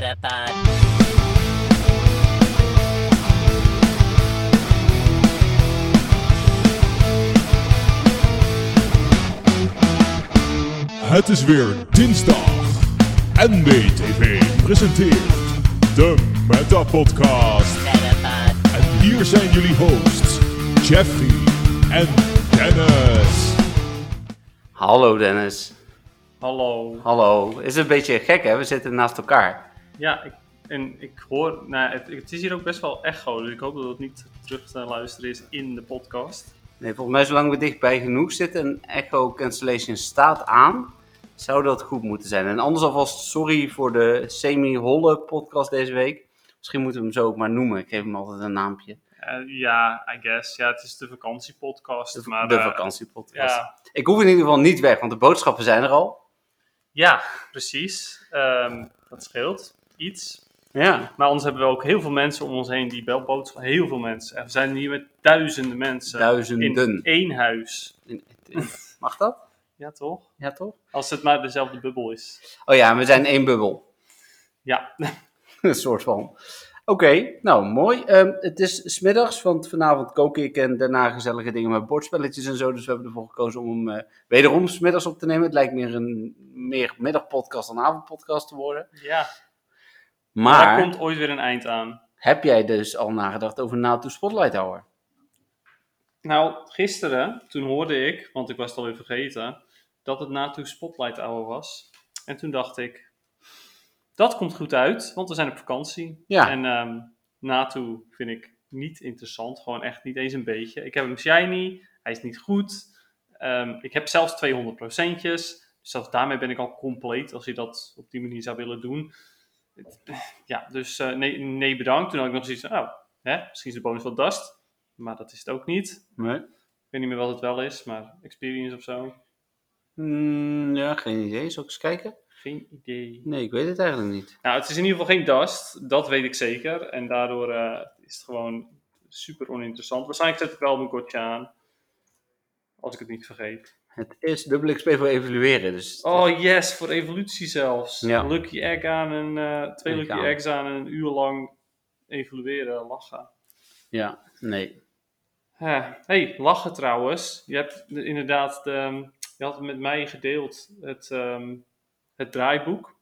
Metapod. Het is weer dinsdag. NBTV presenteert de Meta Podcast. En hier zijn jullie hosts, Jeffrey en Dennis. Hallo Dennis. Hallo. Hallo. Is het een beetje gek hè? We zitten naast elkaar. Ja, ik, en ik hoor, nou, het, het is hier ook best wel echo, dus ik hoop dat het niet terug te luisteren is in de podcast. Nee, volgens mij zolang we dichtbij genoeg zitten en echo cancellation staat aan, zou dat goed moeten zijn. En anders alvast sorry voor de semi-holle podcast deze week. Misschien moeten we hem zo ook maar noemen. Ik geef hem altijd een naampje. Eh, ja, I guess. Ja, het is de vakantiepodcast. De, maar, de eh, vakantiepodcast. Ja, Ik hoef in ieder geval niet weg, want de boodschappen zijn er al. ja, precies. Ehm, dat scheelt iets. Ja. Maar anders hebben we ook heel veel mensen om ons heen die wel boodschappen... Heel veel mensen. We zijn hier met duizenden mensen. Duizenden. In één huis. Mag dat? Ja, toch? Ja, toch? Als het maar dezelfde bubbel is. Oh ja, we zijn één bubbel. Ja, Een soort van. Oké, nou mooi. Ehm, het is smiddags, want vanavond kook ik en daarna gezellige dingen met bordspelletjes en zo. Dus we hebben ervoor gekozen om hem eh, wederom smiddags op te nemen. Het lijkt meer een meer middagpodcast dan avondpodcast te worden. ja. Maar daar komt ooit weer een eind aan. heb jij dus al nagedacht over NATO Spotlight Hour? Nou, gisteren, toen hoorde ik, want ik was het alweer vergeten, dat het NATO Spotlight Hour was. En toen dacht ik, dat komt goed uit, want we zijn op vakantie. Ja. En ehm NATO vind ik niet interessant, gewoon echt niet eens een beetje. Ik heb hem shiny, hij is niet goed. Ehm, ik heb zelfs 200 procentjes, dus zelfs daarmee ben ik al compleet als je dat op die manier zou willen doen. Ja, dus eh, nee, nee bedankt. Toen had ik nog zoiets van, oh, hè, misschien is de bonus wel dust, maar dat is het ook niet. Nee. Ik weet niet meer wat het wel is, maar experience of zo. Hmm, ja, geen idee. Zal ik eens kijken? Geen idee. Nee, ik weet het eigenlijk niet. Nou, het is in ieder geval geen dust, dat weet ik zeker. En daardoor eh, is het gewoon super oninteressant. Waarschijnlijk zet ik wel mijn gotcha aan. Als ik het niet vergeet. Het is dubbel XP voor evalueren, dus... Oh yes, voor evolutie zelfs. Ja. Lucky egg aan en eh, twee Egg lucky aan. eggs aan en een uur lang evalueren, lachen. Ja, nee. Hé, hey, lachen trouwens. Je hebt de- inderdaad, de, je had met mij gedeeld het, ehm, het draaiboek.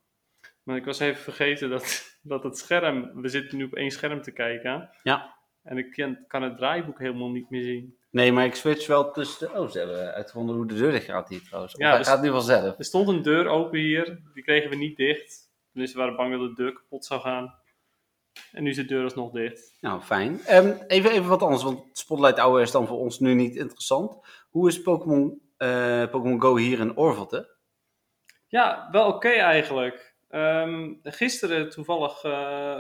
Maar ik was even vergeten dat, dat het scherm, we zitten nu op één scherm te kijken. Ja. En ik kan het draaiboek helemaal niet meer zien. Nee, maar ik switch wel tussen... de- Oh, ze hebben uitgevonden hoe de deur dicht gaat hier trouwens. Ja, hij dus- gaat nu vanzelf. Er stond een deur open hier, die kregen we niet dicht. Dus we waren bang dat de deur kapot zou gaan. En nu is de deur alsnog dicht. Nou, fijn. Ehm, even, even wat anders, want Spotlight Hour is dan voor ons nu niet interessant. Hoe is Pokémon eh, Pokémon Go hier in Orvelte? Ja, wel oké eigenlijk. Ehm, gisteren toevallig, eh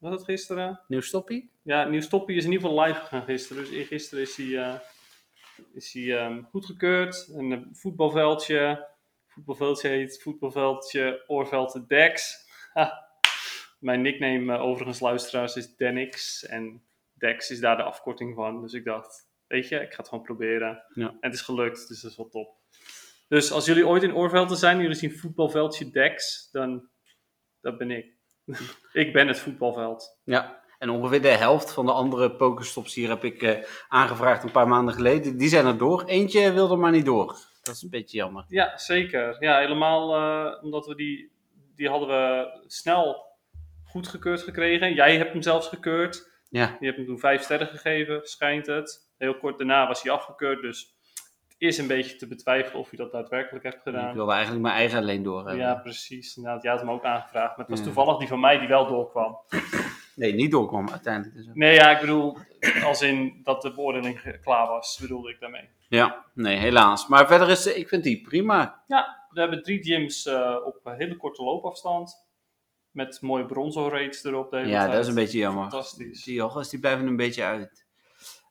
was het gisteren? Nieuw stoppie? Ja, Nieuw Stoppie is in ieder geval live gegaan gisteren. Dus gisteren is hij, eh, is hij ehm, goedgekeurd. Een eh, voetbalveldje. Voetbalveldje heet voetbalveldje Oorvelte Dex. Ha. Mijn nickname eh, overigens luisteraars is Denix. En Dex is daar de afkorting van. Dus ik dacht, weet je, ik ga het gewoon proberen. Ja. En het is gelukt, dus dat is wel top. Dus als jullie ooit in Oorvelte zijn en jullie zien voetbalveldje Dex, dan dat ben ik. Ik ben het voetbalveld. Ja. En ongeveer de helft van de andere Pokéstops hier heb ik eh, aangevraagd een paar maanden geleden. Die zijn er door. Eentje wilde maar niet door. Dat is een beetje jammer. Ja, zeker. Ja, helemaal eh, omdat we die, die hadden we snel goedgekeurd gekregen. Jij hebt hem zelfs gekeurd. Ja. Je hebt hem toen vijf sterren gegeven, schijnt het. Heel kort daarna was hij afgekeurd, dus is een beetje te betwijfelen of je dat daadwerkelijk hebt Ik gedaan. wilde eigenlijk mijn eigen alleen door hebben. Ja, precies. Inderdaad, jij had hem ook aangevraagd, maar het was Ja. toevallig die van mij die wel doorkwam. Nee, niet doorkwam uiteindelijk. Dus. Nee, ja, ik bedoel, als in dat de beoordeling klaar was, bedoelde ik daarmee. Ja, nee, helaas. Maar verder is, ik vind die prima. Ja, we hebben drie gyms eh, op een hele korte loopafstand. Met mooie bronzo rates erop. De hele Ja, tijd. dat is een beetje jammer. Fantastisch. Die joggers die blijven een beetje uit.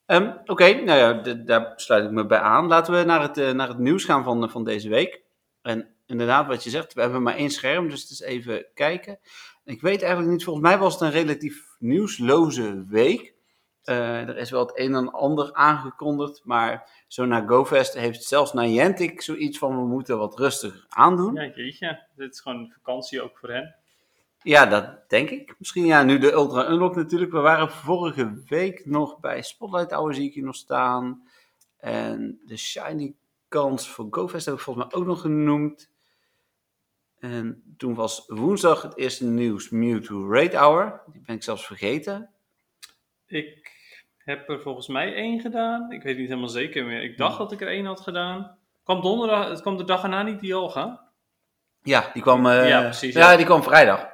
Ehm, Oké, nou ja, daar sluit ik me bij aan. Laten we naar het, eh, naar het nieuws gaan van, eh, van deze week. En inderdaad, wat je zegt, we hebben maar één scherm, dus het is even kijken. Ik weet eigenlijk niet, volgens mij was het een relatief nieuwsloze week. Eh, er is wel het een en ander aangekondigd, maar zo naar GoFest heeft zelfs Niantic zoiets van we moeten wat rustiger aandoen. Ja, jeetje. Dit is gewoon vakantie ook voor hen. Ja, dat denk ik. Misschien ja, nu de Ultra Unlock natuurlijk. We waren vorige week nog bij Spotlight Hour, zie ik hier nog staan. En de Shiny kans voor GoFest heb ik volgens mij ook nog genoemd. En toen was woensdag het eerste nieuws Mewtwo Raid Hour. Die ben ik zelfs vergeten. Ik heb er volgens mij één gedaan. Ik weet niet helemaal zeker meer. Ik dacht dat ik er één had gedaan. Kwam donderdag, het kwam de dag erna niet Dialga? Ja, die kwam, eh, Ja, precies, Ja, ja. die kwam vrijdag.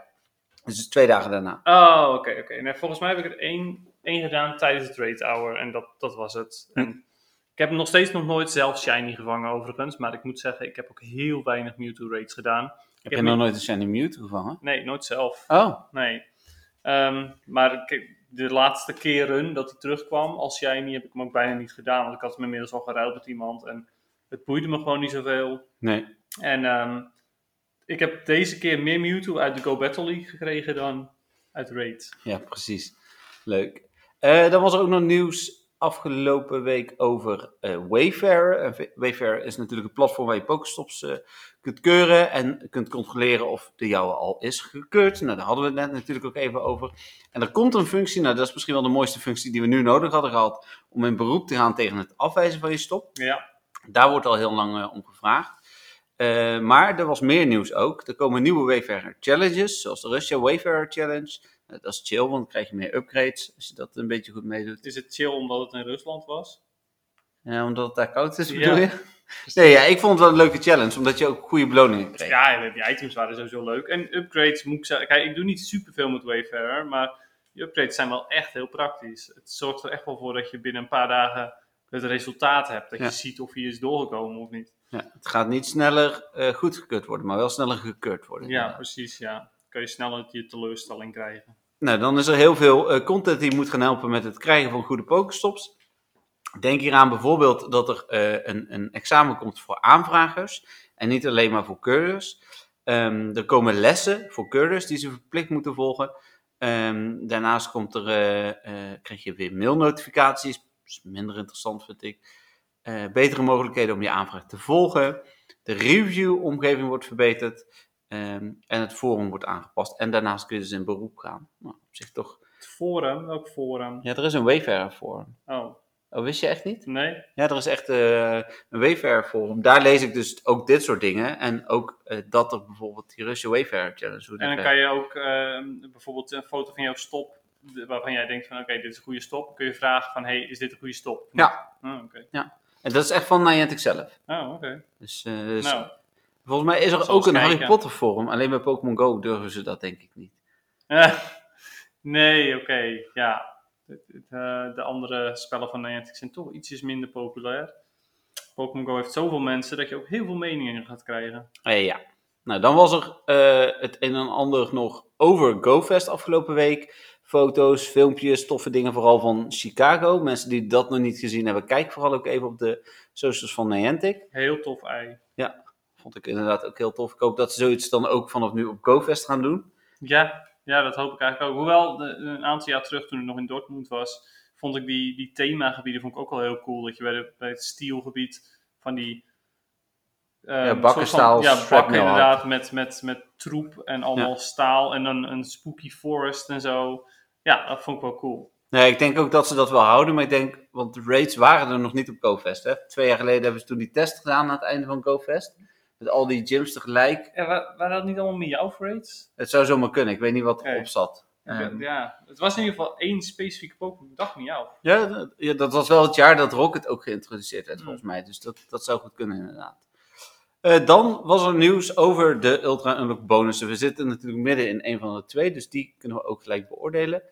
Dus twee dagen daarna. Oh, oké, oké. Nee, volgens mij heb ik er één, één gedaan tijdens het Raid Hour en dat, dat was het. Hm. En ik heb nog steeds nog nooit zelf Shiny gevangen overigens, maar ik moet zeggen, ik heb ook heel weinig Mewtwo Raids gedaan. Heb heb je nog niet- nooit een Shiny Mewtwo gevangen? Nee, nooit zelf. Oh, Nee. Ehm, maar de laatste keren dat hij terugkwam als Shiny heb ik hem ook bijna niet gedaan, want ik had hem inmiddels al geruild met iemand en het boeide me gewoon niet zoveel. nee. En ehm, ik heb deze keer meer Mewtwo uit de Go Battle League gekregen dan uit Raid. Ja, precies. Leuk. Eh, dan was er ook nog nieuws afgelopen week over eh, Wayfair. Wa- Wayfair is natuurlijk een platform waar je Pokestops eh, kunt keuren en kunt controleren of de jouwe al is gekeurd. Nou, daar hadden we het net natuurlijk ook even over. En er komt een functie, nou dat is misschien wel de mooiste functie die we nu nodig hadden gehad, om in beroep te gaan tegen het afwijzen van je stop. Ja, Daar wordt al heel lang om gevraagd. Eh, maar er was meer nieuws ook. Er komen nieuwe Wayfarer challenges, zoals de Russia Wayfarer Challenge. Eh, dat is chill, want dan krijg je meer upgrades als je dat een beetje goed meedoet. is het chill omdat het in Rusland was? Ja, omdat het daar koud is, Ja. bedoel je? Nee, ja, ik vond het wel een leuke challenge, omdat je ook goede beloningen kreeg. Ja, die items waren sowieso leuk. En upgrades moet ik zeggen, kijk, ik doe niet superveel met Wayfarer, maar die upgrades zijn wel echt heel praktisch. Het zorgt er echt wel voor dat je binnen een paar dagen het resultaat hebt. Dat Ja. je ziet of hij is doorgekomen of niet. Ja, het gaat niet sneller eh goedgekeurd worden, maar wel sneller gekeurd worden. Ja, precies, ja. Kun je sneller je teleurstelling krijgen. Nou, dan is er heel veel eh, content die moet gaan helpen met het krijgen van goede pokestops. Denk hieraan bijvoorbeeld dat er eh, een, een examen komt voor aanvragers en niet alleen maar voor keurders. Ehm, er komen lessen voor keurders die ze verplicht moeten volgen. Ehm, daarnaast komt er, krijg je weer mailnotificaties, dat is minder interessant vind ik. Eh, betere mogelijkheden om je aanvraag te volgen. De review-omgeving wordt verbeterd. Ehm, en het forum wordt aangepast. En daarnaast kun je dus in beroep gaan. Nou, op zich toch. Het forum, welk forum? Ja, er is een Wayfarer forum. Oh, Oh, wist je echt niet? nee? Ja, er is echt eh, een Wayfarer forum. Daar lees ik dus ook dit soort dingen. En ook eh, dat er bijvoorbeeld die Russische Wayfarer challenge. hoe die En dan kan je ook ehm, bijvoorbeeld een foto van jouw stop, waarvan jij denkt van oké, dit is een goede stop. Kun je vragen van hey, is dit een goede stop? Ja. Oh, oké. En dat is echt van Niantic zelf. Oh, oké. Dus, eh, dus Nou, volgens mij is er ook een Harry. Potter forum. Alleen bij Pokémon Go durven ze dat denk ik niet. Eh, nee, oké, ja. De, de, de andere spellen van Niantic zijn toch ietsjes minder populair. Pokémon Go heeft zoveel mensen dat je ook heel veel meningen gaat krijgen. Eh, ja. Nou, dan was er eh, het een en ander nog over GoFest afgelopen week. Foto's, filmpjes, toffe dingen, vooral van Chicago. Mensen die dat nog niet gezien hebben, kijk vooral ook even op de socials van Niantic. Heel tof ei. Vond ik inderdaad ook heel tof. Ik hoop dat ze zoiets dan ook vanaf nu op GoFest gaan doen. Ja, ja, dat hoop ik eigenlijk ook. Hoewel, de, een aantal jaar terug toen ik nog in Dortmund was, vond ik die, die themagebieden vond ik ook wel heel cool. Dat je bij, de, bij het stielgebied van die... ehm, soort bakkenstaal, Ja, bakken inderdaad, met, met, met troep en allemaal staal en dan een spooky forest en zo. Ja, dat vond ik wel cool. Nee, ik denk ook dat ze dat wel houden. Maar ik denk, want de raids waren er nog niet op GoFest. Hè? Twee jaar geleden hebben ze toen die test gedaan aan het einde van GoFest. Met al die gyms tegelijk. Ja, waren dat niet allemaal miauw raids? Het zou zomaar kunnen. Ik weet niet wat erop zat. Ja, Ehm, ja, het was in ieder geval één specifieke Pokémon. Ik dacht miauw. Ja, dat- ja, dat was wel het jaar dat Rocket ook geïntroduceerd werd, Hmm. volgens mij. Dus dat, dat zou goed kunnen, inderdaad. Eh, dan was er nieuws over de Ultra Unlock bonussen. We zitten natuurlijk midden in een van de twee, dus die kunnen we ook gelijk beoordelen.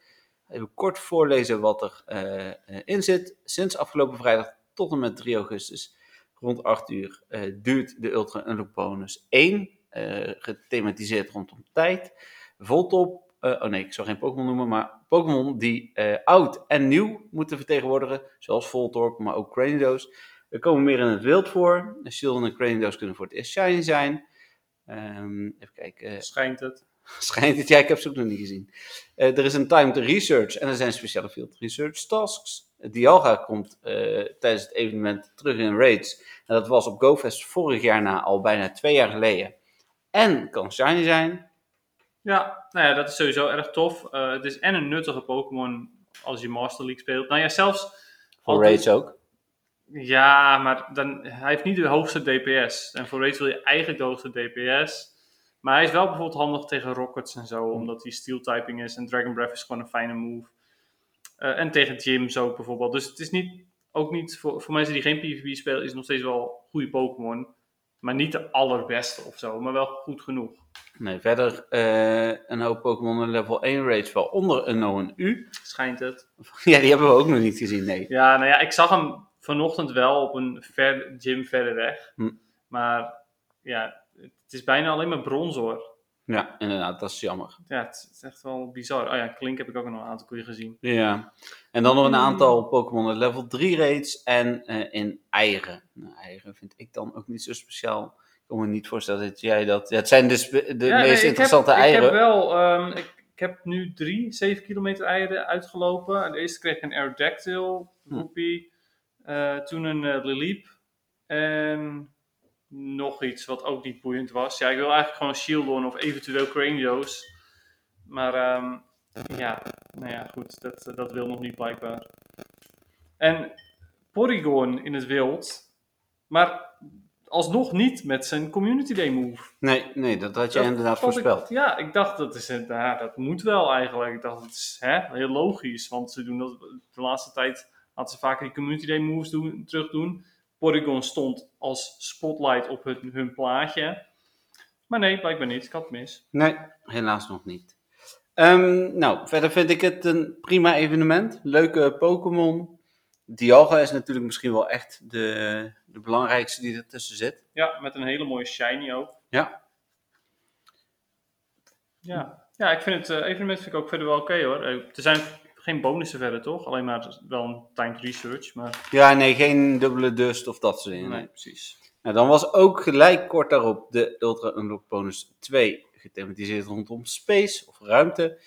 Even kort voorlezen wat er eh, in zit. Sinds afgelopen vrijdag tot en met 3 augustus, rond 8 uur, eh, duurt de Ultra Unlock bonus 1. eh, gethematiseerd rondom tijd. Voltop, oh nee, ik zou geen Pokémon noemen, maar Pokémon die oud en nieuw moeten vertegenwoordigen, zoals Voltorb, maar ook Cranidos. Er komen meer in het wild voor. Shield en Cranidos kunnen voor het eerst shiny zijn. Ehm, even kijken. eh, Schijnt het. Schijnt het? Ja, ik heb ze ook nog niet gezien. Eh, er is een timed research en er zijn speciale field research tasks. Dialga komt eh, tijdens het evenement terug in raids. En dat was op GoFest vorig jaar na al bijna twee jaar geleden. En kan shiny zijn. Ja, nou ja, dat is sowieso erg tof. Eh, het is en een nuttige Pokémon als je Master League speelt. Nou ja, zelfs... Voor Raids ook. Ja, maar dan, hij heeft niet de hoogste DPS. En voor Raids wil je eigenlijk de hoogste DPS. Maar hij is wel bijvoorbeeld handig tegen Rockets en zo, omdat hij Steel typing is. En Dragon Breath is gewoon een fijne move. Eh, en tegen Gyms ook bijvoorbeeld. Dus het is niet, ook niet, voor, voor mensen die geen PvP spelen, is het nog steeds wel een goede Pokémon. Maar niet de allerbeste of zo, maar wel goed genoeg. Nee, verder eh, een hoop Pokémon in level 1 Raids, waaronder een Unknown U. Schijnt het. Ja, die hebben we ook nog niet gezien, nee. Ja, nou ja, ik zag hem vanochtend wel op een ver, gym verder weg. Hm. Maar ja, het is bijna alleen maar bronzor. Ja, inderdaad, dat is jammer. Ja, het is echt wel bizar. Oh ja, Klink heb ik ook nog een aantal keer gezien. Ja. En dan nog een aantal Pokémon in level 3 raids en eh, in eieren. Nou, eieren vind ik dan ook niet zo speciaal. Ik kan me niet voorstellen dat jij dat... Ja, het zijn spe- de Ja, meest interessante heb, eieren. Ik heb wel, ehm, ik, ik heb nu drie 7 kilometer eieren uitgelopen. De eerste kreeg ik een Aerodactyl, Hm. Eh, toen een uh, Liliep. En nog iets wat ook niet boeiend was. Ja, ik wil eigenlijk gewoon Shieldon of eventueel Cranio's. Maar ehm, ja, nou ja, goed, dat, dat wil nog niet blijkbaar. En Porygon in het wild. Maar alsnog niet met zijn Community Day move. Nee, nee, dat had je Dat inderdaad ik- voorspeld. ja, ik dacht dat is ja, dat moet wel eigenlijk. Ik dacht dat is hè, heel logisch, want ze doen dat de laatste tijd hadden ze vaker die community day moves doen, terug doen. Porygon stond als spotlight op hun, hun plaatje. Maar nee, blijkbaar niet. Ik had het mis. Nee, helaas nog niet. Ehm, nou, verder vind ik het een prima evenement. Leuke Pokémon. Dialga is natuurlijk misschien wel echt de, de belangrijkste die ertussen zit. Ja, met een hele mooie shiny ook. Ja. Ja, ja ik vind het eh, evenement vind ik ook verder wel oké hoor. Eh, er zijn geen bonussen verder toch? Alleen maar wel een timed research. Maar Ja, nee, geen dubbele dust of dat soort dingen. nee, precies. Nou, dan was ook gelijk kort daarop de Ultra Unlock Bonus 2 gethematiseerd rondom space of ruimte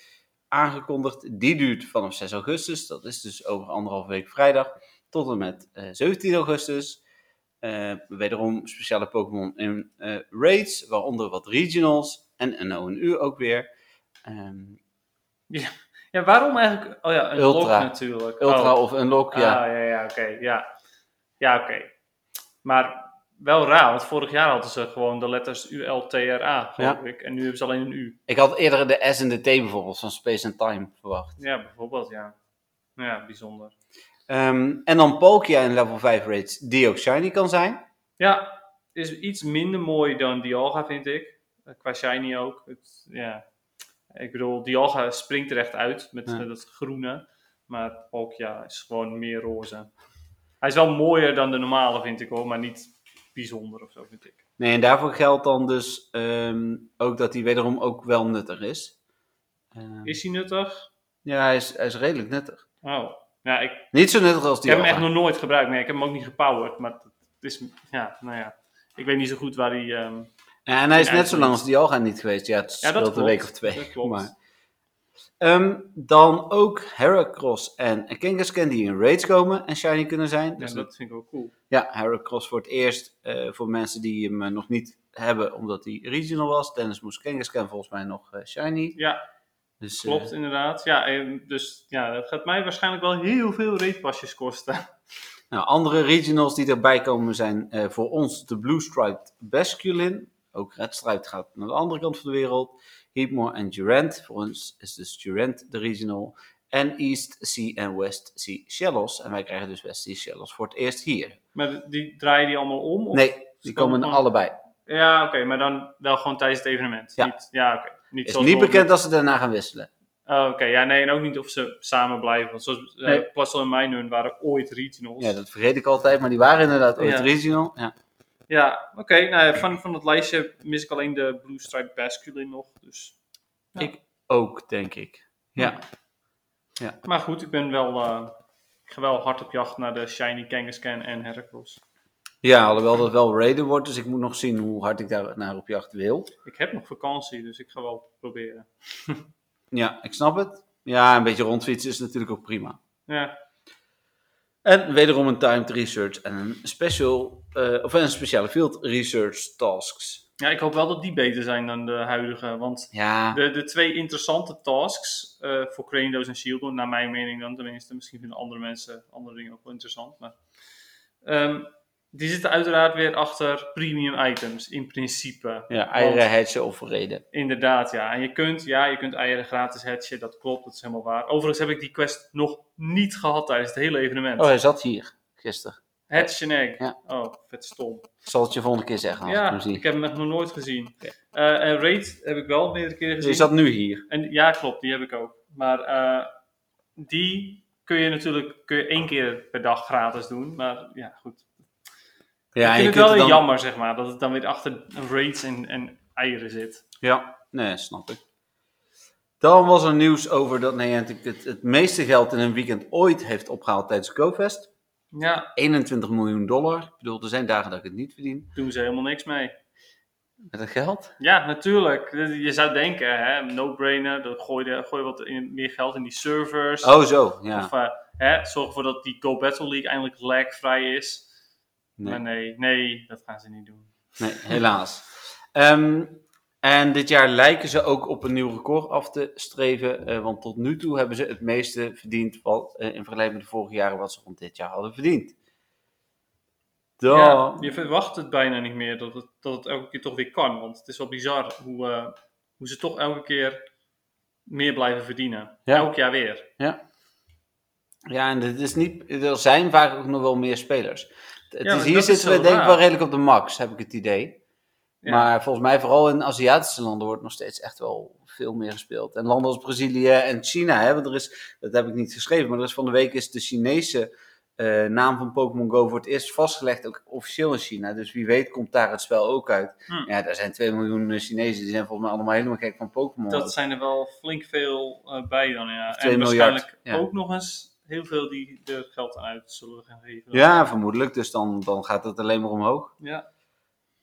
aangekondigd. Die duurt vanaf 6 augustus, dat is dus over anderhalf week vrijdag, tot en met eh, 17 augustus. Eh, wederom speciale Pokémon in eh, raids, waaronder wat regionals en een ONU ook weer. Ehm, Ja, waarom eigenlijk? Oh ja, een Ultra. natuurlijk. Ultra Oh. of Unlock, ja. Ah, ja, ja, oké. ja, ja oké. Maar wel raar, want vorig jaar hadden ze gewoon de letters ULTRA, geloof ik. En nu hebben ze alleen een U. Ik had eerder de S en de T bijvoorbeeld van Space and Time verwacht. Ja, bijvoorbeeld, ja. Ja, bijzonder. Ehm, en dan Palkia in level 5 raids, die ook shiny kan zijn. Ja, is iets minder mooi dan Dialga, vind ik. Eh, Qua shiny ook. Het, ja. Ik bedoel, Dialga springt er echt uit met Ja. eh, dat groene. Maar Palkia is gewoon meer roze. Hij is wel mooier dan de normale, vind ik hoor. Maar niet bijzonder of zo, vind ik. Nee, en daarvoor geldt dan dus ehm, ook dat hij wederom ook wel nuttig is. Ehm, Is hij nuttig? Ja, hij is, hij is redelijk nuttig. Oh, ja, ik, Niet zo nuttig als ik die heb hem echt nog nooit gebruikt. Nee, ik heb hem ook niet gepowerd. Maar het is, ja, nou ja. Ik weet niet zo goed waar hij... ehm, Ja, en hij is net zo is lang als die Alga niet geweest. Ja, het Ja, dat speelt een week of twee. Dat klopt. Maar. Ehm, dan ook Heracross en Kangaskhan die in raids komen en shiny kunnen zijn. ja, Dus dat vind ik wel cool. Ja, Heracross voor het eerst eh, voor mensen die hem eh, nog niet hebben, omdat hij regional was. Dennis moest Kangaskhan volgens mij nog eh, shiny. Ja, Dus, klopt inderdaad. Ja, en dus ja, dat gaat mij waarschijnlijk wel heel veel raidpasjes kosten. nou, andere regionals die erbij komen zijn voor ons de Blue Striped Basculin. Ook Red Striped gaat naar de andere kant van de wereld. Heatmore en Durant. Voor ons is dus Durant de regional. En East Sea en West Sea Shellos. En wij krijgen dus West Sea Shellos voor het eerst hier. Maar die draaien die allemaal om? Of? Nee, die komen allebei. Ja, oké, maar dan wel gewoon tijdens het evenement. Ja. Niet, ja, oké. Niet Het is zoals niet bekend dat ze daarna gaan wisselen. Oh, oké, ja, nee, en ook niet of ze samen blijven. Want zoals eh Nee. Plassel en Mijnun waren ooit regionals. Ja, dat vergeet ik altijd, maar die waren inderdaad ooit Ja. regional. Ja. Ja, oké. nou, ja, van, van het lijstje mis ik alleen de Blue Stripe Basculin nog. Dus. Ja. Ik ook, denk ik. Ja. Maar goed, ik ben wel, eh, ik ga wel hard op jacht naar de Shiny Kangaskhan en Heracross. ja, alhoewel dat wel raiden wordt, dus ik moet nog zien hoe hard ik daar naar op jacht wil. Ik heb nog vakantie, dus ik ga wel proberen. Ja, ik snap het. Ja, een beetje rondfietsen is natuurlijk ook prima. Ja, En wederom een timed research en een special, eh, of een speciale field research tasks. Ja, ik hoop wel dat die beter zijn dan de huidige. Want Ja, de, de twee interessante tasks eh, voor Kratos en Shieldon, naar mijn mening dan tenminste, misschien vinden andere mensen andere dingen ook wel interessant, maar ehm, die zitten uiteraard weer achter premium items, in principe. ja eieren hatchen of reden. Inderdaad, ja. En je kunt, ja, je kunt eieren gratis hatchen, dat klopt, dat is helemaal waar. Overigens heb ik die quest nog niet gehad tijdens het hele evenement. Oh, hij zat hier gisteren. An egg. Ja. Oh, vet stom. Ik zal het je volgende keer zeggen als ik Ja, zie. ik heb hem nog nooit gezien. Eh, en Raid heb ik wel meerdere keren gezien. je zat nu hier. En, ja, klopt, die heb ik ook. Maar eh, die kun je natuurlijk kun je één keer per dag gratis doen. Maar ja, goed. Ja, ik vind het wel er dan- jammer, zeg maar, dat het dan weer achter raids en, en eieren zit. Ja, nee, snap ik. Dan was er nieuws over dat Niantic het, het meeste geld in een weekend ooit heeft opgehaald tijdens GoFest. Ja, 21 miljoen dollar. Ik bedoel, er zijn dagen dat ik het niet verdien. doen ze helemaal niks mee. Met het geld? Ja, natuurlijk. Je zou denken, hè, no-brainer, dan gooi je, gooi wat in, meer geld in die servers. Oh, zo. Ja. Of eh, hè, zorg ervoor dat die Go Battle League eindelijk lagvrij is. Maar Nee, nee, nee, dat gaan ze niet doen. nee helaas. Ehm, en dit jaar lijken ze ook op een nieuw record af te streven. eh, want tot nu toe hebben ze het meeste verdiend wat, eh, in vergelijking met de vorige jaren wat ze rond dit jaar hadden verdiend. Dan, Ja, je verwacht het bijna niet meer dat het, dat het elke keer toch weer kan. Want het is wel bizar hoe, eh, hoe ze toch elke keer meer blijven verdienen. Ja. Elk jaar weer. Ja. Ja, en het is niet, er zijn vaak ook nog wel meer spelers. Het is, hier is zitten we denk ik wel redelijk op de max, heb ik het idee. Ja. Maar volgens mij vooral in Aziatische landen wordt nog steeds echt wel veel meer gespeeld. En landen als Brazilië en China, hè, want er is, dat heb ik niet geschreven, maar er is van de week is de Chinese eh, naam van Pokémon Go voor het eerst vastgelegd, ook officieel in China. Dus wie weet komt daar het spel ook uit. Hm. Ja, daar zijn 2 miljoen eh, Chinezen, die zijn volgens mij allemaal helemaal gek van Pokémon. Dat zijn er wel flink veel eh, bij dan, ja. En miljard, waarschijnlijk ja. ook nog eens heel veel die er geld uit zullen gaan geven. Ja, vermoedelijk. Dus dan, dan gaat het alleen maar omhoog. Ja.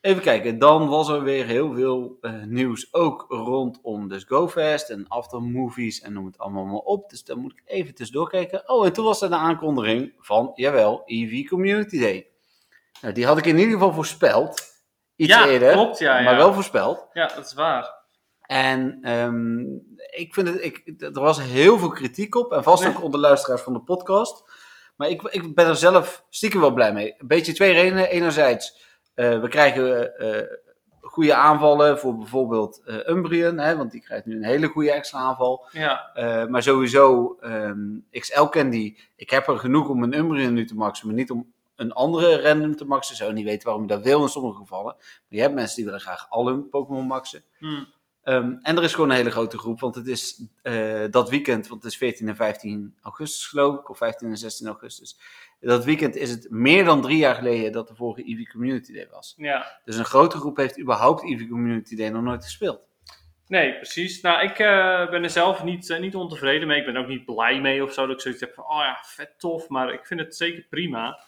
Even kijken, dan was er weer heel veel eh, nieuws ook rondom dus GoFest en aftermovies en noem het allemaal maar op. Dus daar moet ik even tussendoor kijken. Oh, en toen was er de aankondiging van, jawel, EV Community Day. Nou, die had ik in ieder geval voorspeld. Iets Ja, eerder, klopt, ja, maar wel voorspeld. ja, dat is waar. En ehm, ik vind het, ik, er was heel veel kritiek op. En vast ook onder luisteraars van de podcast. Maar ik, ik ben er zelf stiekem wel blij mee. Een beetje twee redenen. Enerzijds, eh, we krijgen eh, goede aanvallen voor bijvoorbeeld eh Umbreon. Hè, want die krijgt nu een hele goede extra aanval. Ja, maar sowieso, ehm, XL Candy. Ik heb er genoeg om een Umbreon nu te maxen. Maar niet om een andere random te maxen. Zou niet weten waarom je dat wil in sommige gevallen. Maar je hebt mensen die willen graag al hun Pokémon maxen. hm. Ehm, en er is gewoon een hele grote groep, want het is eh, dat weekend, want het is 14 en 15 augustus geloof ik, of 15 en 16 augustus. Dat weekend is het meer dan drie jaar geleden dat de vorige EV Community Day was. ja. Dus een grote groep heeft überhaupt EV Community Day nog nooit gespeeld. Nee, precies. Nou, ik eh, ben er zelf niet, eh, niet ontevreden mee. Ik ben ook niet blij mee of zo. Dat ik zoiets heb van, oh ja, vet tof. Maar ik vind het zeker prima.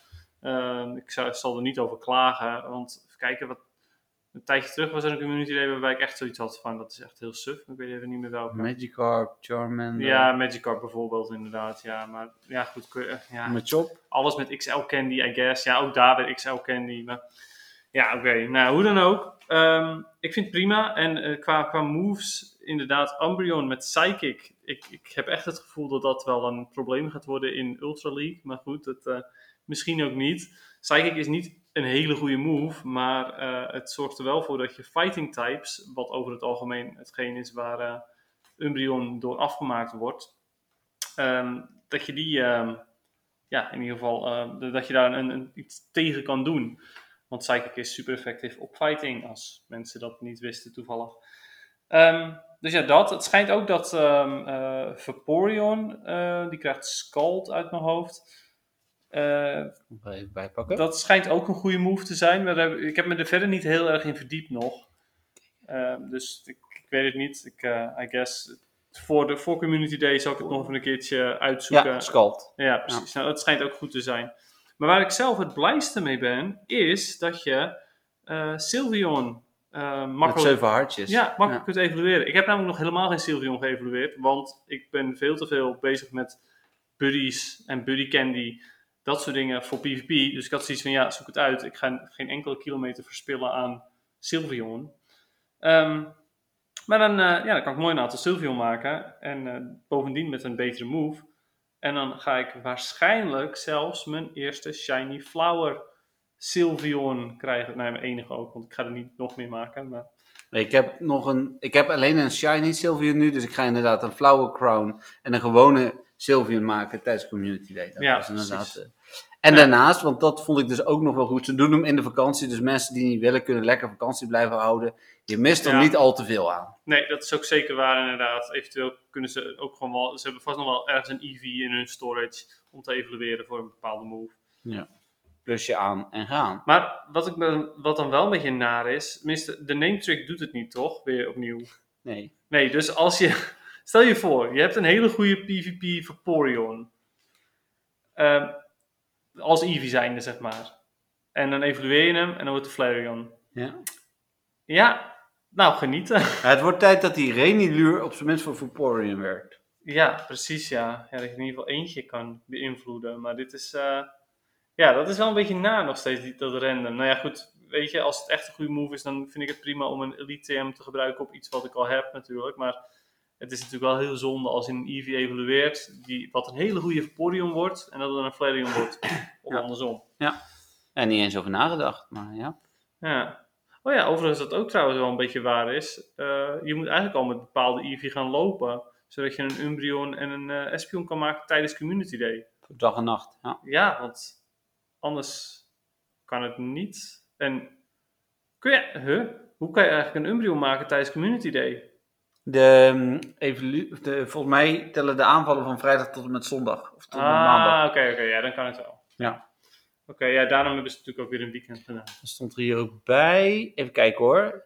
Ehm, ik zou, zal er niet over klagen. Want even kijken, wat, een tijdje terug was er een community day waarbij ik echt zoiets had van, dat is echt heel suf. Ik weet even niet meer welke. Magikarp, Charmander, Ja, Magikarp bijvoorbeeld inderdaad. Ja, maar ja, goed. eh, Ja, Machop. alles met XL Candy, I guess. Ja, ook daar weer XL Candy. Maar ja, oké. Nou, hoe dan ook. Ehm, ik vind het prima. En eh, qua, qua moves, inderdaad, Umbreon met Psychic. Ik, ik heb echt het gevoel dat dat wel een probleem gaat worden in Ultra League. Maar goed, het, eh, misschien ook niet. Psychic is niet een hele goede move, maar eh, het zorgt er wel voor dat je fighting types, wat over het algemeen hetgeen is waar eh, Umbreon door afgemaakt wordt, ehm, dat je die, ehm, ja, in ieder geval, eh, dat je daar een, een, iets tegen kan doen. Want Psychic is super effectief op fighting, als mensen dat niet wisten toevallig. Ehm, dus ja, dat. Het schijnt ook dat Vaporeon, die krijgt Scald uit mijn hoofd. Eh, Even bijpakken. dat schijnt ook een goede move te zijn. Maar daar- ik heb me er verder niet heel erg in verdiept nog. Ehm, dus ik, ik weet het niet. Ik, eh, I guess voor, de, voor Community Day zal ik het nog even een keertje uitzoeken. ja, Scald. Ja, precies. Nou, dat schijnt ook goed te zijn. Maar waar ik zelf het blijste mee ben, is dat je eh Sylveon Met makkelijk, zeven hartjes. ja, makkelijk kunt evalueren. Ik heb namelijk nog helemaal geen Sylveon geëvalueerd, want ik ben veel te veel bezig met buddies en buddy candy, dat soort dingen voor PvP. Dus ik had zoiets van, ja, zoek het uit. Ik ga geen enkele kilometer verspillen aan Sylveon. Ehm, maar dan, eh, ja, dan kan ik mooi een aantal Sylveon maken. En eh, bovendien met een betere move. En dan ga ik waarschijnlijk zelfs mijn eerste Shiny Flower Sylveon krijgen. Nee, mijn enige ook, want ik ga er niet nog meer maken. Maar... Ik heb, nog een, ik heb alleen een shiny Sylveon nu, dus ik ga inderdaad een Flower Crown en een gewone Sylveon maken tijdens Community Day. Dat Ja, was inderdaad, precies. eh, en daarnaast, want dat vond ik dus ook nog wel goed, ze doen hem in de vakantie, dus mensen die niet willen kunnen lekker vakantie blijven houden. Je mist er Ja. niet al te veel aan. Nee, dat is ook zeker waar inderdaad. Eventueel kunnen ze ook gewoon wel... Ze hebben vast nog wel ergens een EV in hun storage om te evalueren voor een bepaalde move. Plusje aan en gaan. Maar wat, ik ben, wat dan wel een beetje naar is... Tenminste, de name trick doet het niet, toch? Weer opnieuw. Nee. Nee, dus als je... Stel je voor, je hebt een hele goede PvP Vaporeon. Ehm, als Eevee zijnde, zeg maar. En dan evalueer je hem en dan wordt het Flareon. Ja. Ja, nou genieten. Ja, het wordt tijd dat die Renilure op zijn minst voor Vaporeon werkt. Ja, precies ja. ja. Dat je in ieder geval eentje kan beïnvloeden. Maar dit is... eh, ja, dat is wel een beetje na nog steeds, die, dat random. Nou ja, goed. Weet je, als het echt een goede move is, dan vind ik het prima om een Elite TM te gebruiken op iets wat ik al heb natuurlijk. Maar het is natuurlijk wel heel zonde als je een Eevee evalueert, die, wat een hele goede Vaporeon wordt, en dat het een Flareon wordt. Of Ja. andersom. En niet eens over nagedacht, maar ja. Ja. Oh ja, overigens dat ook trouwens wel een beetje waar is. eh, je moet eigenlijk al met bepaalde Eevee gaan lopen, zodat je een Umbreon en een eh Espion kan maken tijdens Community Day. Voor dag en nacht. Ja. Ja, want anders kan het niet. En kun je, huh? Hoe kan je eigenlijk een Umbreon maken tijdens Community Day? De, ehm, evolu- de, volgens mij tellen de aanvallen van vrijdag tot en met zondag. Of tot met maandag. Ah, oké, oké, ja, dan kan het wel. Ja. Oké, ja, daarom hebben ze natuurlijk ook weer een weekend gedaan. Dat stond er hier ook bij. Even kijken hoor.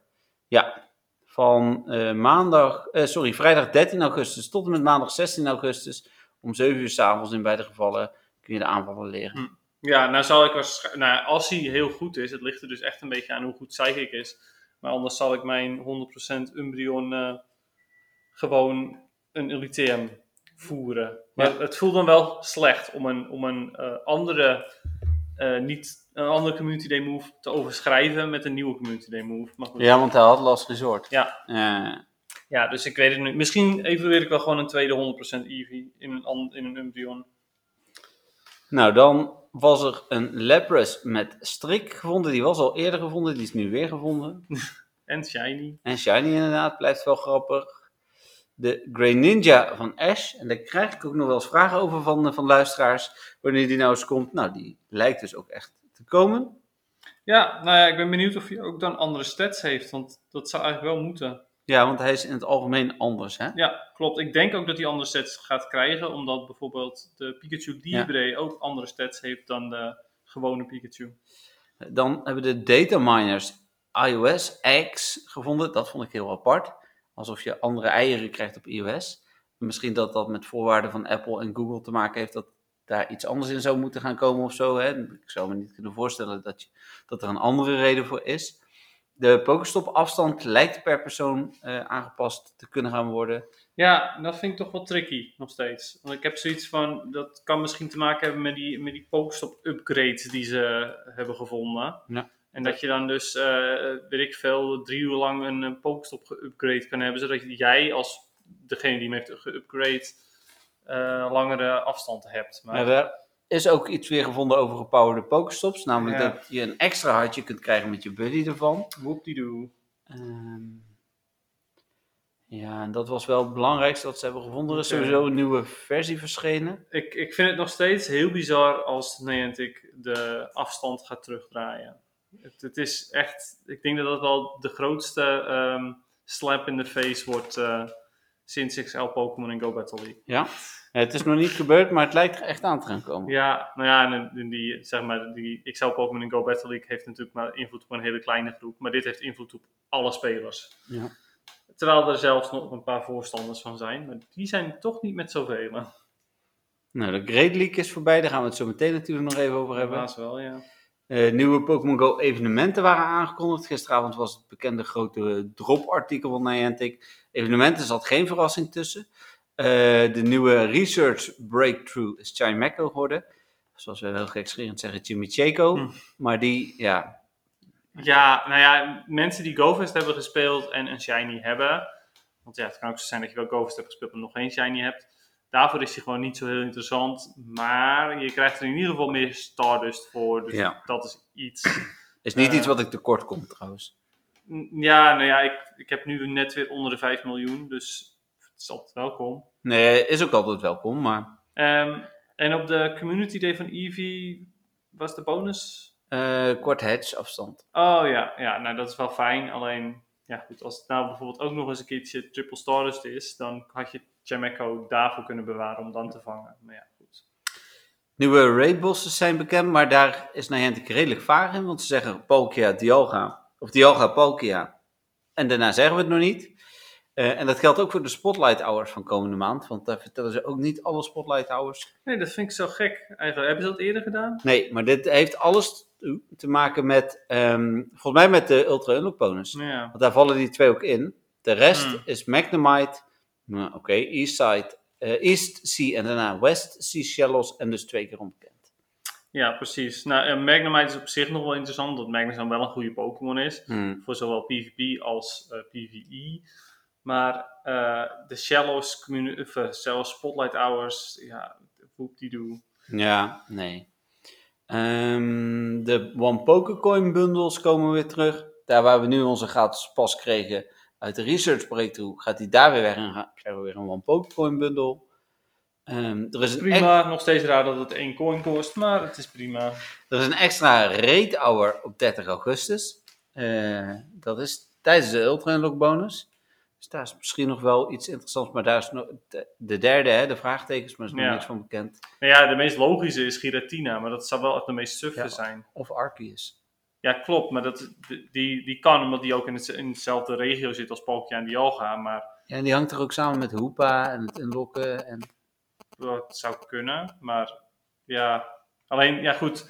Ja, van eh, maandag, eh, sorry, vrijdag 13 augustus tot en met maandag 16 augustus. Om 7 uur s'avonds in beide gevallen kun je de aanvallen leren. Ja, nou zal ik waarschijnlijk, nou, als hij heel goed is, het ligt er dus echt een beetje aan hoe goed Psychic is. Maar anders zal ik mijn 100% Umbreon eh, gewoon een Eliteum voeren. Maar Ja. het voelt dan wel slecht om een, om een eh, andere, eh, niet, een andere Community Day move te overschrijven met een nieuwe Community Day move. Maar goed. Ja, want hij had last resort. Ja. Ja, dus ik weet het nu. Misschien evalueer ik wel gewoon een tweede 100% Eevee in een, in een Umbreon. nou, dan was er een Lapras met strik gevonden. Die was al eerder gevonden, die is nu weer gevonden. En Shiny. En Shiny inderdaad, blijft wel grappig. De Grey Ninja van Ash. En daar krijg ik ook nog wel eens vragen over van, eh, van luisteraars. Wanneer die nou eens komt. Nou, die lijkt dus ook echt te komen. Ja, nou ja, ik ben benieuwd of hij ook dan andere stats heeft. Want dat zou eigenlijk wel moeten. Ja, want hij is in het algemeen anders, hè? Ja, klopt. Ik denk ook dat hij andere stats gaat krijgen. Omdat bijvoorbeeld de Pikachu Libre ook andere stats heeft dan de gewone Pikachu. Dan hebben de data miners iOS eggs gevonden. Dat vond ik heel apart. Alsof je andere eieren krijgt op iOS. Misschien dat dat met voorwaarden van Apple en Google te maken heeft dat daar iets anders in zou moeten gaan komen of zo. Hè? Ik zou me niet kunnen voorstellen dat, je, dat er een andere reden voor is. De Pokestop afstand lijkt per persoon eh, aangepast te kunnen gaan worden. Ja, dat vind ik toch wel tricky nog steeds. Want ik heb zoiets van, dat kan misschien te maken hebben met die, met die Pokestop upgrades die ze hebben gevonden. Ja. En dat je dan dus, eh, weet ik veel, drie uur lang een, een Pokestop geupgrade kan hebben. Zodat jij als degene die hem heeft geupgrade eh, langere afstand hebt. Maar, er is ook iets weer gevonden over gepowerde Pokestops. Namelijk Ja. dat je een extra hartje kunt krijgen met je buddy ervan. whoop-die-doo. Ehm, ja, en dat was wel het belangrijkste wat ze hebben gevonden. Er is sowieso een nieuwe versie verschenen. Ik, ik vind het nog steeds heel bizar als Niantic de afstand gaat terugdraaien. Het, het is echt, ik denk dat dat wel de grootste ehm, slap in the face wordt eh, sinds XL Pokémon en Go Battle League. Ja. Het is nog niet gebeurd, maar het lijkt er echt aan te gaan komen. Ja, nou ja, en, die, zeg maar, die XL Pokémon en Go Battle League heeft natuurlijk maar invloed op een hele kleine groep. Maar dit heeft invloed op alle spelers. Ja. Terwijl er zelfs nog een paar voorstanders van zijn. Maar die zijn toch niet met zoveel. Nou, de Great League is voorbij. Daar gaan we het zo meteen natuurlijk nog even over hebben. Helaas wel, ja. Eh, nieuwe Pokémon Go evenementen waren aangekondigd. Gisteravond was het bekende grote drop-artikel van Niantic. Evenementen zat geen verrassing tussen. Eh, de nieuwe Research Breakthrough is Chimeco geworden. Zoals we heel gekscherend zeggen, Chimicheco. Hm. Maar die, ja, Ja, nou ja, mensen die GoFest hebben gespeeld en een Shiny hebben. Want ja, het kan ook zo zijn dat je wel GoFest hebt gespeeld, maar nog geen Shiny hebt. Daarvoor is hij gewoon niet zo heel interessant. Maar je krijgt er in ieder geval meer Stardust voor. Dus Ja. dat is iets. Is niet Eh. iets wat ik tekort kom trouwens. Ja, nou ja, ik, ik heb nu net weer onder de 5 miljoen. Dus het is altijd welkom. Nee, is ook altijd welkom, maar Ehm, en op de community day van Eevee was de bonus. eh, kort hedge afstand. Oh ja, ja, nou dat is wel fijn. Alleen, ja goed, als het nou bijvoorbeeld ook nog eens een keertje triple stardust is, dan had je Chameco daarvoor kunnen bewaren om dan te vangen. Maar ja, goed. Nieuwe raidbosses zijn bekend, maar daar is Niantic redelijk vaag in, want ze zeggen Palkia, Dialga, of Dialga, Palkia. En daarna zeggen we het nog niet. Eh, en dat geldt ook voor de Spotlight Hours van komende maand, want daar vertellen ze ook niet alle Spotlight Hours. Nee, dat vind ik zo gek eigenlijk. Hebben ze dat eerder gedaan? Nee, maar dit heeft alles te- maken met, ehm, volgens mij met de Ultra Unlock bonus. Ja. Want daar vallen die twee ook in. De rest Hmm. is Magnemite, nou, oké, Eastside, eh, East Sea en daarna West Sea Shellos en dus twee keer onbekend. ja, precies. Nou, en Magnemite is op zich nog wel interessant, omdat Magnemite wel een goede Pokémon is. Hmm. Voor zowel PvP als eh, PvE. Maar eh, de Shallows, of, eh, Shallow Spotlight Hours, ja, whoop die doe. Ja, nee. Ehm, de One Pokecoin bundles komen weer terug. Daar waar we nu onze gratis pas kregen uit de research breakthrough, gaat die daar weer weg en krijgen we weer een One Pokecoin bundle. Ehm, er, is Prima, nog steeds raar dat het één coin kost, maar het is prima. er is een extra raid hour op 30 augustus. Eh, dat is tijdens de Ultra Unlock bonus. Dus daar is misschien nog wel iets interessants, maar daar is nog de, de derde, hè, de vraagtekens, maar er is nog Ja. niks van bekend. Nou ja, de meest logische is Giratina, maar dat zou wel echt de meest suffe Ja. zijn. Of Arceus. Ja, klopt, maar dat, die, die kan omdat die ook in, het, in dezelfde regio zit als Palkia en Dialga, maar Ja, en die hangt er ook samen met Hoopa en het inlokken. En... dat zou kunnen. Maar ja, alleen, ja goed,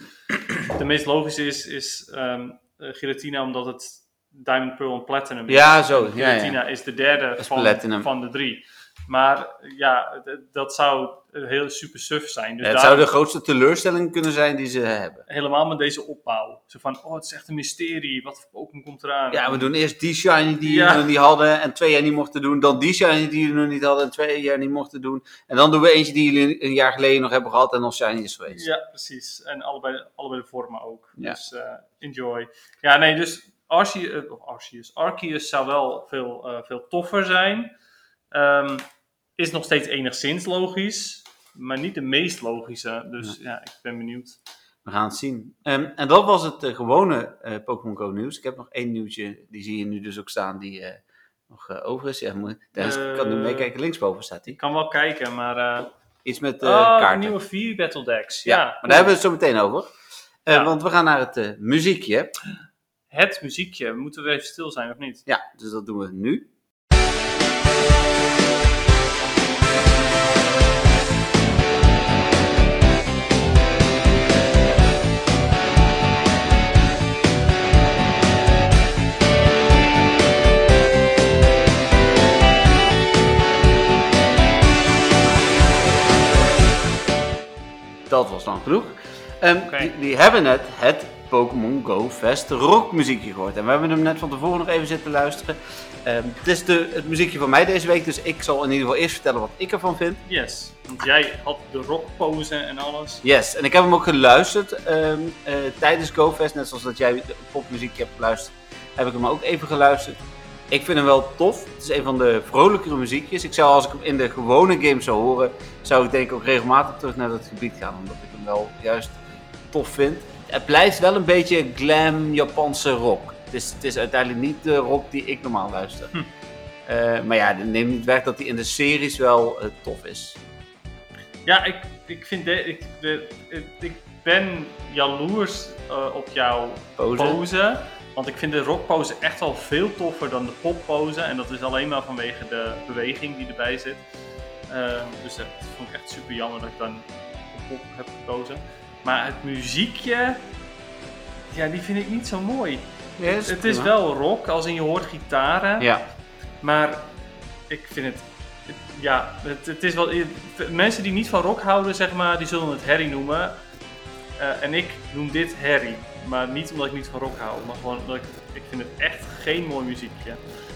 de meest logische is, is eh, Giratina omdat het Diamond, Pearl en Platinum. Ja, zo. En Ja, is de derde is van, Platinum. van de drie. Maar ja, dat zou heel super suf zijn. Dus het daar- zou de grootste teleurstelling kunnen zijn die ze hebben. helemaal met deze opbouw. Zo van, oh, het is echt een mysterie. Wat voor Pokémon komt eraan? Ja, we doen eerst die shiny die Ja. we nog niet hadden en twee jaar niet mochten doen. Dan die shiny die we nog niet hadden en twee jaar niet mochten doen. En dan doen we eentje die jullie een jaar geleden nog hebben gehad en nog shiny is geweest. Ja, precies. En allebei, allebei de vormen ook. Ja. Dus eh, enjoy. Ja, nee, dus Arceus, eh, of Arceus, Arceus zou wel veel, eh, veel toffer zijn. Ehm, is nog steeds enigszins logisch, maar niet de meest logische. Dus ja, ik ben benieuwd. We gaan het zien. Ehm, en dat was het eh, gewone Pokémon Go nieuws. Ik heb nog één nieuwtje, die zie je nu dus ook staan, die nog over is. Ja, moet, kan nu meekijken, linksboven staat die. Ik kan wel kijken, maar... Iets met oh, kaarten. nieuwe 4 Battle Decks. Ja, Ja, maar daar hebben we het zo meteen over. Ja. Want we gaan naar het muziekje. Het muziekje. Moeten we even stil zijn of niet? Ja, dus dat doen we nu. Dat was lang genoeg. Oké. die, die hebben net het Pokémon Go Fest rockmuziekje gehoord. En we hebben hem net van tevoren nog even zitten luisteren. Ehm, het is de, het muziekje van mij deze week, dus ik zal in ieder geval eerst vertellen wat ik ervan vind. Yes. Want jij had de rockpose en alles. Yes, en ik heb hem ook geluisterd ehm, eh, tijdens GoFest, net zoals dat jij de popmuziekje hebt geluisterd, heb ik hem ook even geluisterd. Ik vind hem wel tof. Het is een van de vrolijkere muziekjes. Ik zou als ik hem in de gewone game zou horen, zou ik denk ik ook regelmatig terug naar dat gebied gaan, omdat ik hem wel juist tof vind. Het blijft wel een beetje glam Japanse rock. Het is, het is uiteindelijk niet de rock die ik normaal luister. Hm. Eh, maar ja, dat neemt niet weg dat hij in de series wel eh, tof is. Ja, ik, ik vind de, ik, de, ik, ik ben jaloers eh, op jouw Pose. pose. Want ik vind de rockpose echt wel veel toffer dan de poppose. En dat is alleen maar vanwege de beweging die erbij zit. Eh, dus dat vond ik echt super jammer dat ik dan op pop heb gekozen. Maar het muziekje, ja, die vind ik niet zo mooi. Yes, het is wel rock, als in je hoort gitaren. Ja, Maar ik vind het. het- Ja, het, het is wel. Mensen die niet van rock houden, zeg maar, die zullen het herrie noemen. Eh, en ik noem dit herrie. Maar niet omdat ik niet van rock hou, maar gewoon omdat ik, ik vind het echt geen mooi muziekje.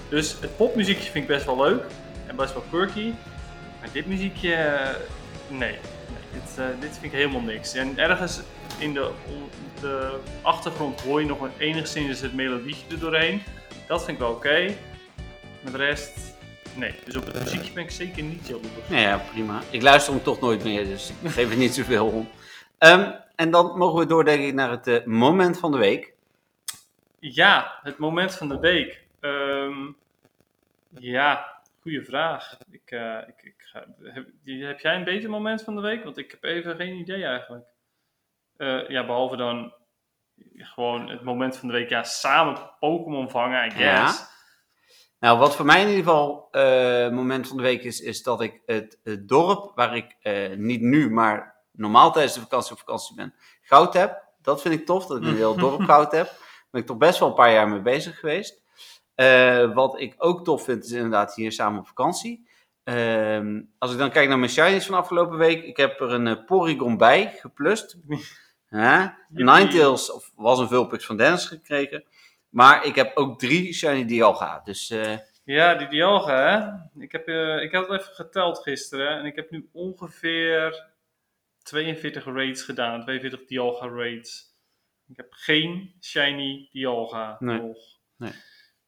Dus het popmuziekje vind ik best wel leuk en best wel quirky. Maar dit muziekje, nee. Dit, eh, dit vind ik helemaal niks. En ergens in de, de achtergrond hoor je nog een enigszins het melodietje er doorheen. Dat vind ik wel oké. Maar de rest, nee. Dus op het muziekje ben ik zeker niet jaloers. Nou ja, prima. Ik luister hem toch nooit meer, dus ik geef er niet zoveel om. Ehm, en dan mogen we door, denk ik, naar het eh, moment van de week. Ja, het moment van de week. Ehm, ja, goede vraag. Ik, eh, ik, heb, heb jij een beter moment van de week? Want ik heb even geen idee eigenlijk. Eh, ja, behalve dan gewoon het moment van de week. Ja, samen Pokémon vangen, I guess. Nou, wat voor mij in ieder geval eh moment van de week is, is dat ik het, het dorp waar ik eh, niet nu, maar normaal tijdens de vakantie op vakantie ben, goud heb. Dat vind ik tof, dat ik een heel dorp goud heb. Daar ben ik toch best wel een paar jaar mee bezig geweest. Wat ik ook tof vind, is inderdaad hier samen op vakantie. Ehm, als ik dan kijk naar mijn shinies van afgelopen week, ik heb er een eh, Porygon bij geplust. Ja, Ninetales of was een Vulpix van Dennis gekregen. Maar ik heb ook drie shiny Dialga. Dus eh, Ja, die Dialga, hè? Ik heb, eh, ik had het even geteld gisteren en ik heb nu ongeveer 42 raids gedaan, 42 Dialga raids. Ik heb geen shiny Dialga Nee. nog. Nee.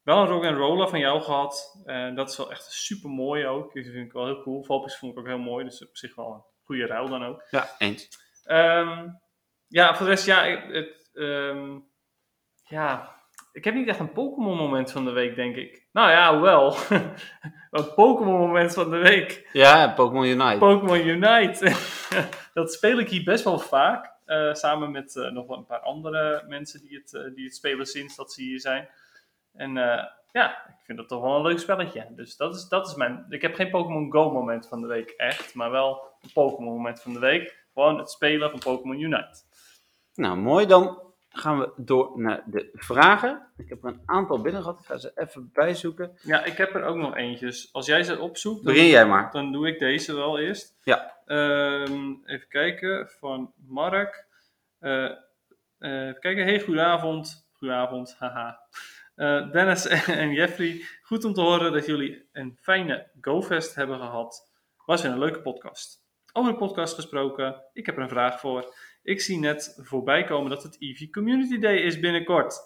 Wel een rock'n'roller van jou gehad. En dat is wel echt super mooi ook. Die vind ik wel heel cool. Valpix vond ik ook heel mooi, dus op zich wel een goede ruil dan ook. ja, eens. Ehm, ja, voor de rest, ja, ik- het, ehm, ja, ik heb niet echt een Pokémon moment van de week, denk ik. Nou ja, hoewel. een Pokémon moment van de week. Ja, Pokémon Unite. Pokémon Unite. dat speel ik hier best wel vaak. eh, samen met eh, nog wel een paar andere mensen die het, eh, die het spelen sinds dat ze hier zijn. En eh, ja, ik vind dat toch wel een leuk spelletje. Dus dat is, dat is mijn... Ik heb geen Pokémon Go moment van de week echt. Maar wel een Pokémon moment van de week. Gewoon het spelen van Pokémon Unite. Nou, mooi. Dan gaan we door naar de vragen. Ik heb er een aantal binnen gehad. Ik ga ze even bijzoeken. Ja, ik heb er ook nog eentjes. Als jij ze opzoekt, dan, Begin jij maar. dan doe ik deze wel eerst. Ja. Ehm, even kijken, van Mark. Eh, eh, even kijken, hey, goedenavond. Goedenavond, haha. Eh, Dennis en Jeffrey, goed om te horen dat jullie een fijne GoFest hebben gehad. Was weer een leuke podcast. Over de podcast gesproken, ik heb er een vraag voor. Ik zie net voorbij komen dat het Eevee Community Day is binnenkort.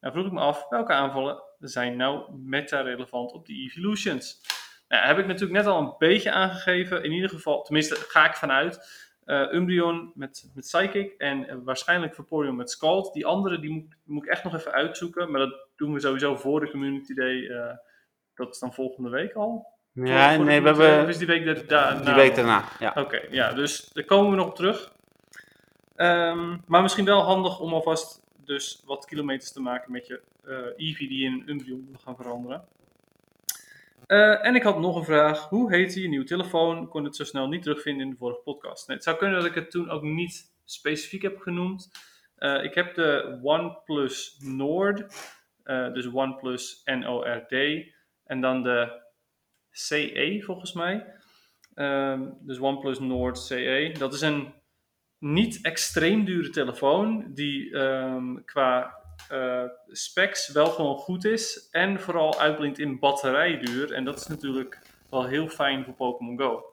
Nou vroeg ik me af, welke aanvallen zijn nou meta-relevant op de Evolutions? Nou, heb ik natuurlijk net al een beetje aangegeven. In ieder geval, tenminste ga ik vanuit. Eh Umbreon met, met Psychic en eh, waarschijnlijk Vaporeon met Scald. Die andere die moet, moet ik echt nog even uitzoeken. Maar dat doen we sowieso voor de Community Day. eh, dat is dan volgende week al. Ja, Voor- nee, we Of hebben is die week daar- daarna? die week daarna. Ja. Oké, ja, dus daar komen we nog op terug. Ehm, maar misschien wel handig om alvast dus wat kilometers te maken met je eh Eevee die in een Umbreon wil gaan veranderen. Eh, en ik had nog een vraag. Hoe heette je nieuwe telefoon? Kon het zo snel niet terugvinden in de vorige podcast. Nee, het zou kunnen dat ik het toen ook niet specifiek heb genoemd. Eh, ik heb de OnePlus Nord. eh, dus OnePlus N-O-R-D. En dan de CE volgens mij. Ehm, dus OnePlus Nord CE. Dat is een niet extreem dure telefoon die ehm, qua eh, specs wel gewoon goed is en vooral uitblinkt in batterijduur. En dat is natuurlijk wel heel fijn voor Pokémon Go.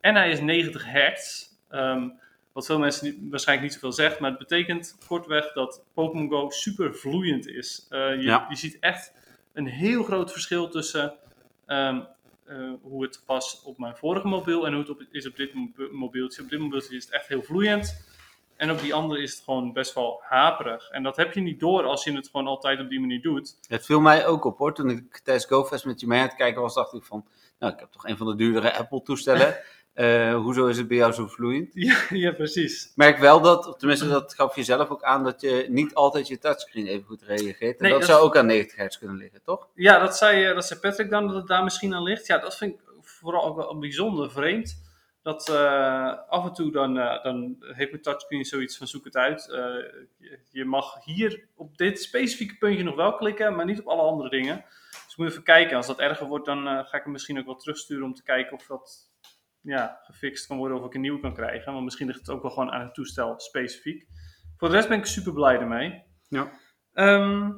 En hij is 90 hertz, ehm, wat veel mensen niet- waarschijnlijk niet zoveel zegt, maar het betekent kortweg dat Pokémon Go super vloeiend is. Eh, je, Ja. je ziet echt een heel groot verschil tussen ehm, eh, hoe het was op mijn vorige mobiel en hoe het op, is op dit mo- mobieltje. Op dit mobieltje is het echt heel vloeiend. En op die andere is het gewoon best wel haperig. En dat heb je niet door als je het gewoon altijd op die manier doet. Het viel mij ook op hoor. Toen ik tijdens GoFest met je mee aan het kijken was, dacht ik van... Nou, ik heb toch een van de duurdere Apple-toestellen. Eh, hoezo is het bij jou zo vloeiend? Ja, ja precies. Merk wel dat, tenminste dat gaf je zelf ook aan, dat je niet altijd je touchscreen even goed reageert. En Nee, dat, dat- zou ook aan 90 hertz kunnen liggen, toch? Ja, dat zei, eh, dat zei Patrick dan, dat het daar misschien aan ligt. Ja, dat vind ik vooral ook wel bijzonder vreemd. Dat eh, af en toe dan, eh, dan heeft mijn touchscreen zoiets van zoek het uit. Eh, je, je mag hier op dit specifieke puntje nog wel klikken, maar niet op alle andere dingen. Dus ik moet even kijken. Als dat erger wordt, dan ga ik hem misschien ook wel terugsturen om te kijken of dat ja, gefixt kan worden of ik een nieuwe kan krijgen. Want misschien ligt het ook wel gewoon aan het toestel specifiek. Voor de rest ben ik super blij ermee. Ja. Ehm,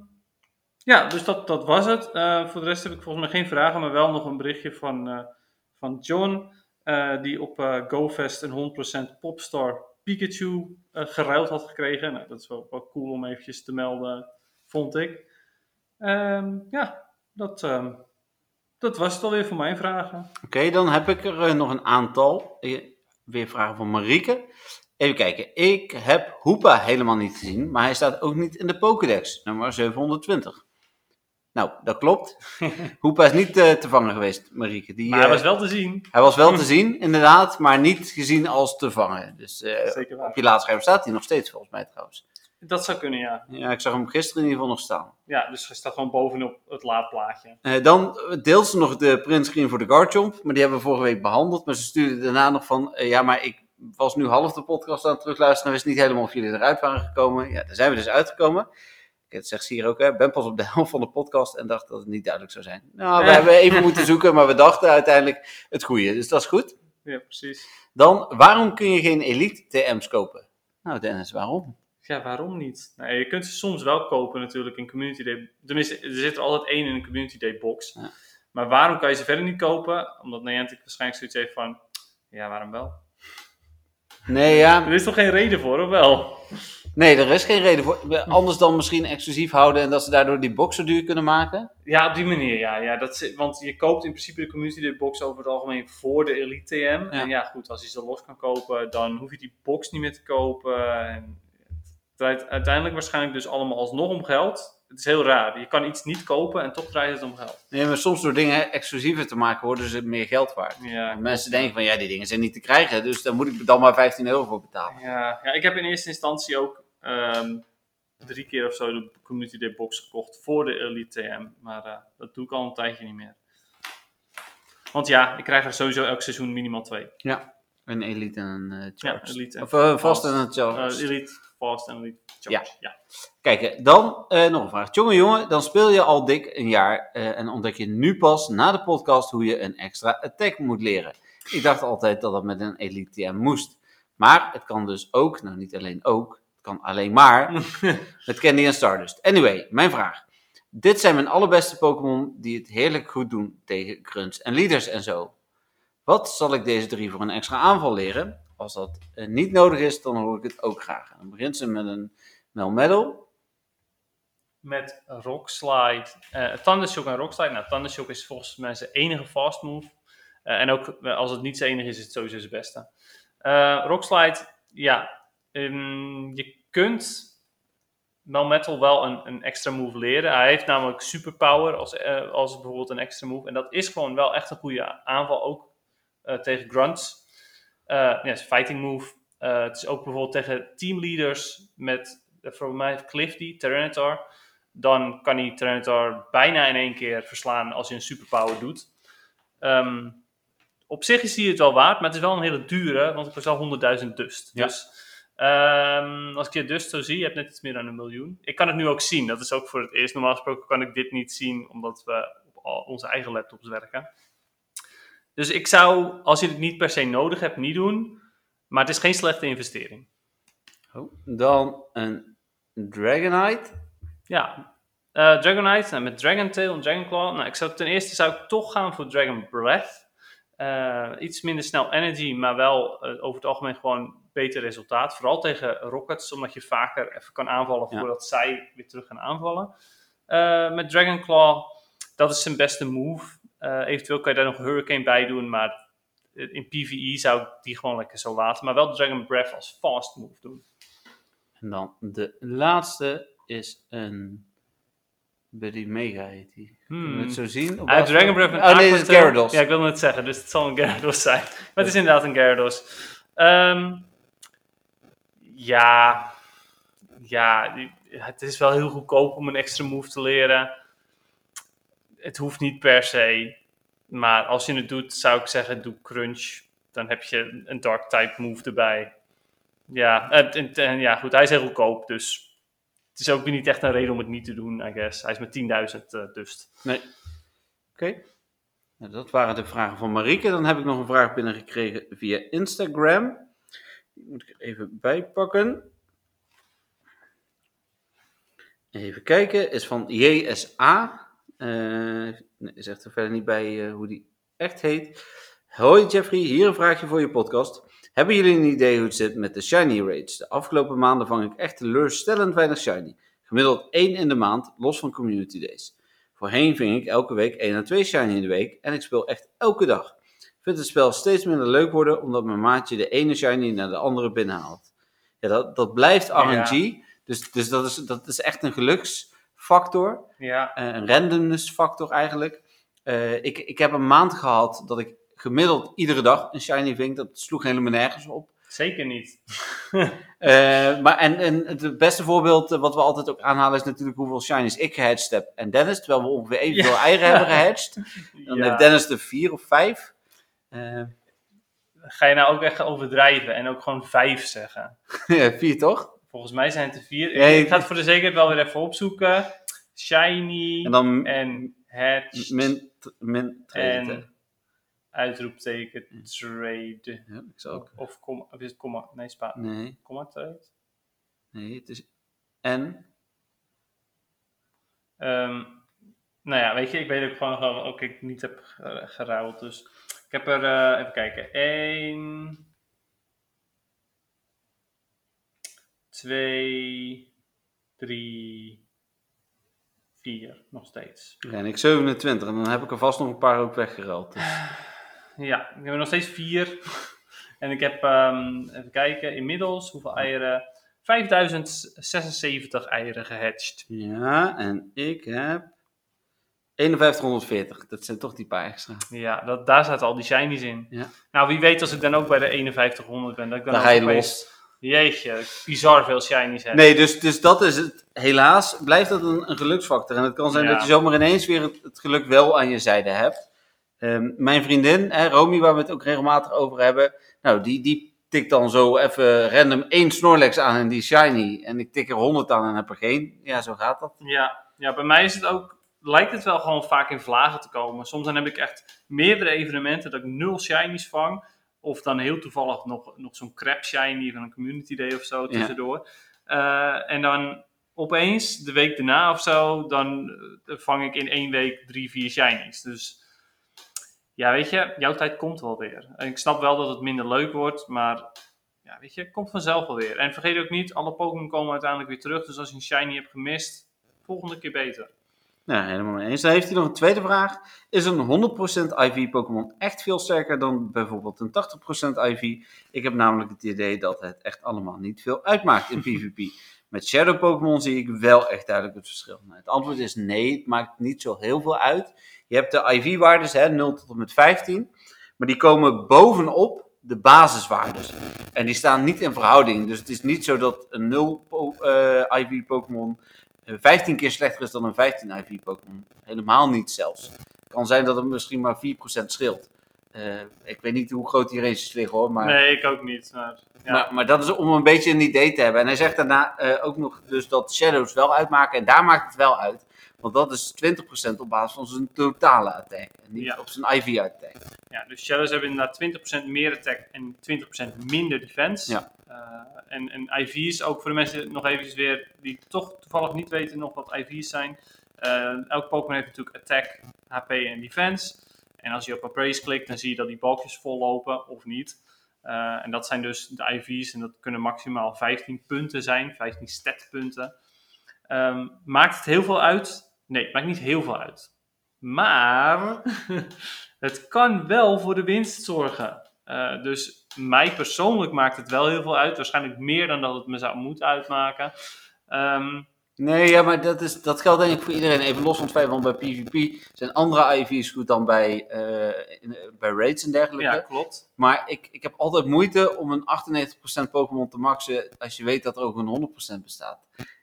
ja, dus dat, dat was het. Voor de rest heb ik volgens mij geen vragen, maar wel nog een berichtje van, van John, eh, die op eh, GoFest een 100% Popstar Pikachu eh, geruild had gekregen. Nou, dat is wel, wel cool om eventjes te melden, vond ik. Ehm, ja, dat, ehm, dat was het alweer voor mijn vragen. Oké, dan heb ik er nog een aantal. Weer vragen van Marieke. Even kijken. Ik heb Hoepa helemaal niet gezien, maar hij staat ook niet in de Pokédex, nummer 720. Nou, dat klopt. Hoepa is niet eh, te vangen geweest, Marieke. Die, Maar hij eh, was wel te zien. hij was wel te zien, inderdaad, maar niet gezien als te vangen. Dus eh, Zeker waar. op je laadscherm staat hij nog steeds, volgens mij trouwens. Dat zou kunnen, ja. Ja, ik zag hem gisteren in ieder geval nog staan. Ja, dus hij staat gewoon bovenop het laadplaatje. Eh, dan deelt ze nog de printscreen voor de Garchomp, maar die hebben we vorige week behandeld. Maar ze stuurde daarna nog van, eh, ja, maar ik was nu half de podcast aan het terugluisteren en wist niet helemaal of jullie eruit waren gekomen. Ja, daar zijn we dus uitgekomen. Dat zegt ze hier ook, hè. ben pas op de helft van de podcast en dacht dat het niet duidelijk zou zijn. Nou, we Ja. hebben even moeten zoeken, maar we dachten uiteindelijk het goede. Dus dat is goed. Ja, precies. Dan, waarom kun je geen Elite TM's kopen? Nou Dennis, waarom? Ja, waarom niet? Nou, je kunt ze soms wel kopen natuurlijk in Community Day. Tenminste, er zit er altijd één in een Community Day box. Ja. Maar waarom kan je ze verder niet kopen? Omdat Niantic waarschijnlijk zoiets heeft van... Ja, waarom wel? Nee, ja, Er is toch geen reden voor, of wel? Nee, er is geen reden voor. Anders dan misschien exclusief houden en dat ze daardoor die box zo duur kunnen maken. Ja, op die manier, ja. ja dat want je koopt in principe de Community Day box over het algemeen voor de Elite TM. En ja, goed, als je ze los kan kopen, dan hoef je die box niet meer te kopen. En het draait uiteindelijk waarschijnlijk dus allemaal alsnog om geld. Het is heel raar. Je kan iets niet kopen en toch draait het om geld. Nee, maar soms door dingen exclusiever te maken worden ze meer geld waard. Ja, Mensen denken van ja, die dingen zijn niet te krijgen, dus daar moet ik dan maar 15 euro voor betalen. Ja, ja, ik heb in eerste instantie ook ehm, drie keer of zo de Community Day box gekocht voor de Elite TM. Maar eh, dat doe ik al een tijdje niet meer. Want ja, ik krijg er sowieso elk seizoen minimaal twee. Een elite en een eh, charged. Ja, elite en Of eh, vast en een Eh, charged. elite, Fast en Elite Charge. Ja. Kijk, eh, dan eh, nog een vraag. Jongen, jongen, dan speel je al dik een jaar eh, en ontdek je nu pas na de podcast hoe je een extra attack moet leren. Ik dacht altijd dat dat met een elite TM moest. Maar het kan dus ook, nou niet alleen ook, het kan alleen maar met Candy en Stardust. Anyway, mijn vraag. Dit zijn mijn allerbeste Pokémon die het heerlijk goed doen tegen grunts en leaders en zo. Wat zal ik deze drie voor een extra aanval leren? Als dat eh, niet nodig is, dan hoor ik het ook graag. Dan begint ze met een Melmetal. Met Rockslide. eh Thundershock en Rockslide. Nou, Thundershock is volgens mij zijn enige fast move. Eh, en ook als het niet zijn enige is, is het sowieso zijn beste. Eh Rockslide, ja. ehm, je kunt Melmetal wel een, een extra move leren. Hij heeft namelijk superpower als, als bijvoorbeeld een extra move. En dat is gewoon wel echt een goede aanval, ook tegen grunts. Eh ja, het is een fighting move. Eh, het is ook bijvoorbeeld tegen teamleaders met, uh, voor mij Clifty, Tyranitar. Dan kan hij Tyranitar bijna in één keer verslaan als hij een superpower doet. Ehm, op zich is hij het wel waard, maar het is wel een hele dure, want het kost wel 100.000 dust. Ja. Dus ehm, als ik je dust zo zie, je hebt net iets meer dan een miljoen. Ik kan het nu ook zien, dat is ook voor het eerst. Normaal gesproken kan ik dit niet zien, omdat we op al onze eigen laptops werken. Dus ik zou, als je het niet per se nodig hebt, niet doen. Maar het is geen slechte investering. Oh, dan een Dragonite. Ja, eh, Dragonite nou, met Dragon Tail en Dragon Claw. Nou, ik zou, ten eerste zou ik toch gaan voor Dragon Breath. Eh, iets minder snel energy, maar wel eh, over het algemeen gewoon beter resultaat. Vooral tegen Rockets, omdat je vaker even kan aanvallen Ja. voordat zij weer terug gaan aanvallen. Met Dragon Claw, dat is zijn beste move. Eh, eventueel kan je daar nog Hurricane bij doen, maar in PvE zou ik die gewoon lekker zo laten. Maar wel Dragon Breath als fast move doen. En dan de laatste is een Buddy Mega heet die. Kunnen we Hmm. het zo zien? Op basis Dragon Breath met Oh nee, is. Gyarados. Ja, ik wilde het zeggen, dus het zal een Gyarados zijn. Maar het is inderdaad een Gyarados. Ehm, ja, ja, het is wel heel goedkoop om een extra move te leren. Het hoeft niet per se. Maar als je het doet, zou ik zeggen, doe Crunch. Dan heb je een Dark type move erbij. Ja, en, en- ja, goed, hij is heel goedkoop, dus het is ook niet echt een reden om het niet te doen, I guess. Hij is met 10.000 eh dus. Nee. Oké. Nou, dat waren de vragen van Marieke. Dan heb ik nog een vraag binnengekregen via Instagram. Die moet ik er even bijpakken. Even kijken, is van JSA. Eh nee, zegt er verder niet bij eh, hoe die echt heet. Hoi Jeffrey, hier een vraagje voor je podcast. Hebben jullie een idee hoe het zit met de shiny rates? De afgelopen maanden vang ik echt teleurstellend weinig shiny. Gemiddeld één in de maand, los van community days. Voorheen ving ik elke week 1 à 2 shiny in de week en ik speel echt elke dag. Ik vind het spel steeds minder leuk worden omdat mijn maatje de ene shiny naar de andere binnenhaalt. Ja, dat, dat blijft RNG, dus, dus dat, is, dat is echt een geluksfactor. Ja, Eh, een randomness factor eigenlijk. Eh, ik, ik heb een maand gehad dat ik gemiddeld iedere dag een shiny ving. Dat sloeg helemaal nergens op. zeker niet. Eh, maar en, en het beste voorbeeld wat we altijd ook aanhalen is natuurlijk hoeveel shinies ik gehatcht heb en Dennis. Terwijl we ongeveer evenveel Ja. eieren hebben gehatcht. Dan Ja. heeft Dennis er vier of vijf. Ga je nou ook echt overdrijven en ook gewoon vijf zeggen? ja, vier toch? Volgens mij zijn het er vier. Ik- ga het voor de zekerheid wel weer even opzoeken. Shiny En dan en hatch min, min en uitroepteken trade. Ja, ik ook. Of, komma, of is het komma? Nee, spa. Nee, Komma trade. nee, het is en. Ehm, nou ja, weet je, ik weet ook gewoon nog ook ik niet heb ge- geruild. Dus ik heb er, eh, even kijken, 1, 2, 3, 4, nog steeds. Ja, en ik 27 en dan heb ik er vast nog een paar ook weggeruild. Dus. Ja, ik heb er nog steeds 4. en ik heb, ehm, even kijken, inmiddels hoeveel eieren? 5076 eieren gehatcht. Ja, en ik heb 5140. Dat zijn toch die paar extra. Ja, dat, daar zaten al die shinies in. Ja. Nou, wie weet als ik dan ook bij de 5100 ben. Dat ik dan Dan ga je los. Jeetje, bizar veel shinies heb. Nee, dus, dus dat is het. Helaas blijft dat een, een geluksfactor. En het kan zijn Ja. dat je zomaar ineens weer het, het geluk wel aan je zijde hebt. Ehm, mijn vriendin, hè, Romy, waar we het ook regelmatig over hebben. Nou, die, die tikt dan zo even random één Snorlax aan en die shiny. En ik tik er 100 aan en heb er geen. Ja, zo gaat dat. Ja, ja, bij mij is het ook, lijkt het wel gewoon vaak in vlagen te komen. Soms dan heb ik echt meerdere evenementen dat ik nul shinies vang. Of dan heel toevallig nog, nog zo'n crap shiny van een community day of zo tussendoor. Eh, en dan opeens, de week daarna of zo, dan eh, vang ik in één week drie, vier shinies. Dus ja, weet je, jouw tijd komt wel weer. En ik snap wel dat het minder leuk wordt, maar ja, weet je, het komt vanzelf wel weer. En vergeet ook niet, alle Pokémon komen uiteindelijk weer terug. Dus als je een shiny hebt gemist, volgende keer beter. Nou, helemaal mee eens. Dan heeft hij nog een tweede vraag. Is een 100% IV Pokémon echt veel sterker dan bijvoorbeeld een 80% IV? Ik heb namelijk het idee dat het echt allemaal niet veel uitmaakt in PvP. Met Shadow Pokémon zie ik wel echt duidelijk het verschil. Nou, het antwoord is nee, het maakt niet zo heel veel uit. Je hebt de IV-waardes, hè, 0 tot en met 15. Maar die komen bovenop de basiswaardes. En die staan niet in verhouding. Dus het is niet zo dat een 0 po- eh, IV Pokémon 15 keer slechter is dan een 15 IV Pokémon. Helemaal niet zelfs. Het kan zijn dat het misschien maar 4% scheelt. Eh, ik weet niet hoe groot die ranges liggen hoor, maar, Nee, ik ook niet. Maar, ja. maar, maar dat is om een beetje een idee te hebben. En hij zegt daarna eh, ook nog dus dat shadows wel uitmaken en daar maakt het wel uit. Want dat is 20% op basis van zijn totale attack en niet Ja. op zijn IV attack. ja, dus Shadows hebben inderdaad 20% meer attack en 20% minder defense. Ja. Eh, en, en IV's, ook voor de mensen nog eventjes weer, die toch toevallig niet weten nog wat IV's zijn. Eh, elk Pokémon heeft natuurlijk attack, HP en defense. En als je op Appraise klikt, dan zie je dat die balkjes vol lopen of niet. Eh, en dat zijn dus de IV's en dat kunnen maximaal 15 punten zijn, 15 statpunten. Ehm, maakt het heel veel uit? Nee, het maakt niet heel veel uit. Maar het kan wel voor de winst zorgen. Eh, dus mij persoonlijk maakt het wel heel veel uit. Waarschijnlijk meer dan dat het me zou moeten uitmaken. Ehm, Nee, ja, maar dat, is, dat geldt denk ik voor iedereen. Even los van het feit, want bij PvP zijn andere IV's goed dan bij, in- bij raids en dergelijke. ja, klopt. Maar ik, ik heb altijd moeite om een 98% Pokémon te maxen als je weet dat er ook een 100% bestaat.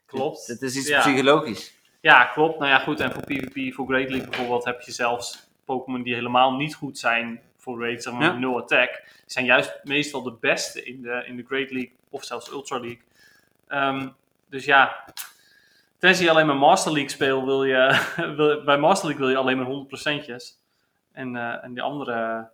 Klopt. Het is iets Ja. psychologisch. Ja, klopt. Nou ja, goed. En voor PvP, voor Great League bijvoorbeeld, heb je zelfs Pokémon die helemaal niet goed zijn voor raid, zeg maar Ja. nul attack. Die zijn juist meestal de beste in de, in de Great League of zelfs Ultra League. Ehm, dus ja, tenzij je alleen maar Master League speelt, wil je, wil, bij Master League wil je alleen maar 100%'jes. En, eh, en de andere,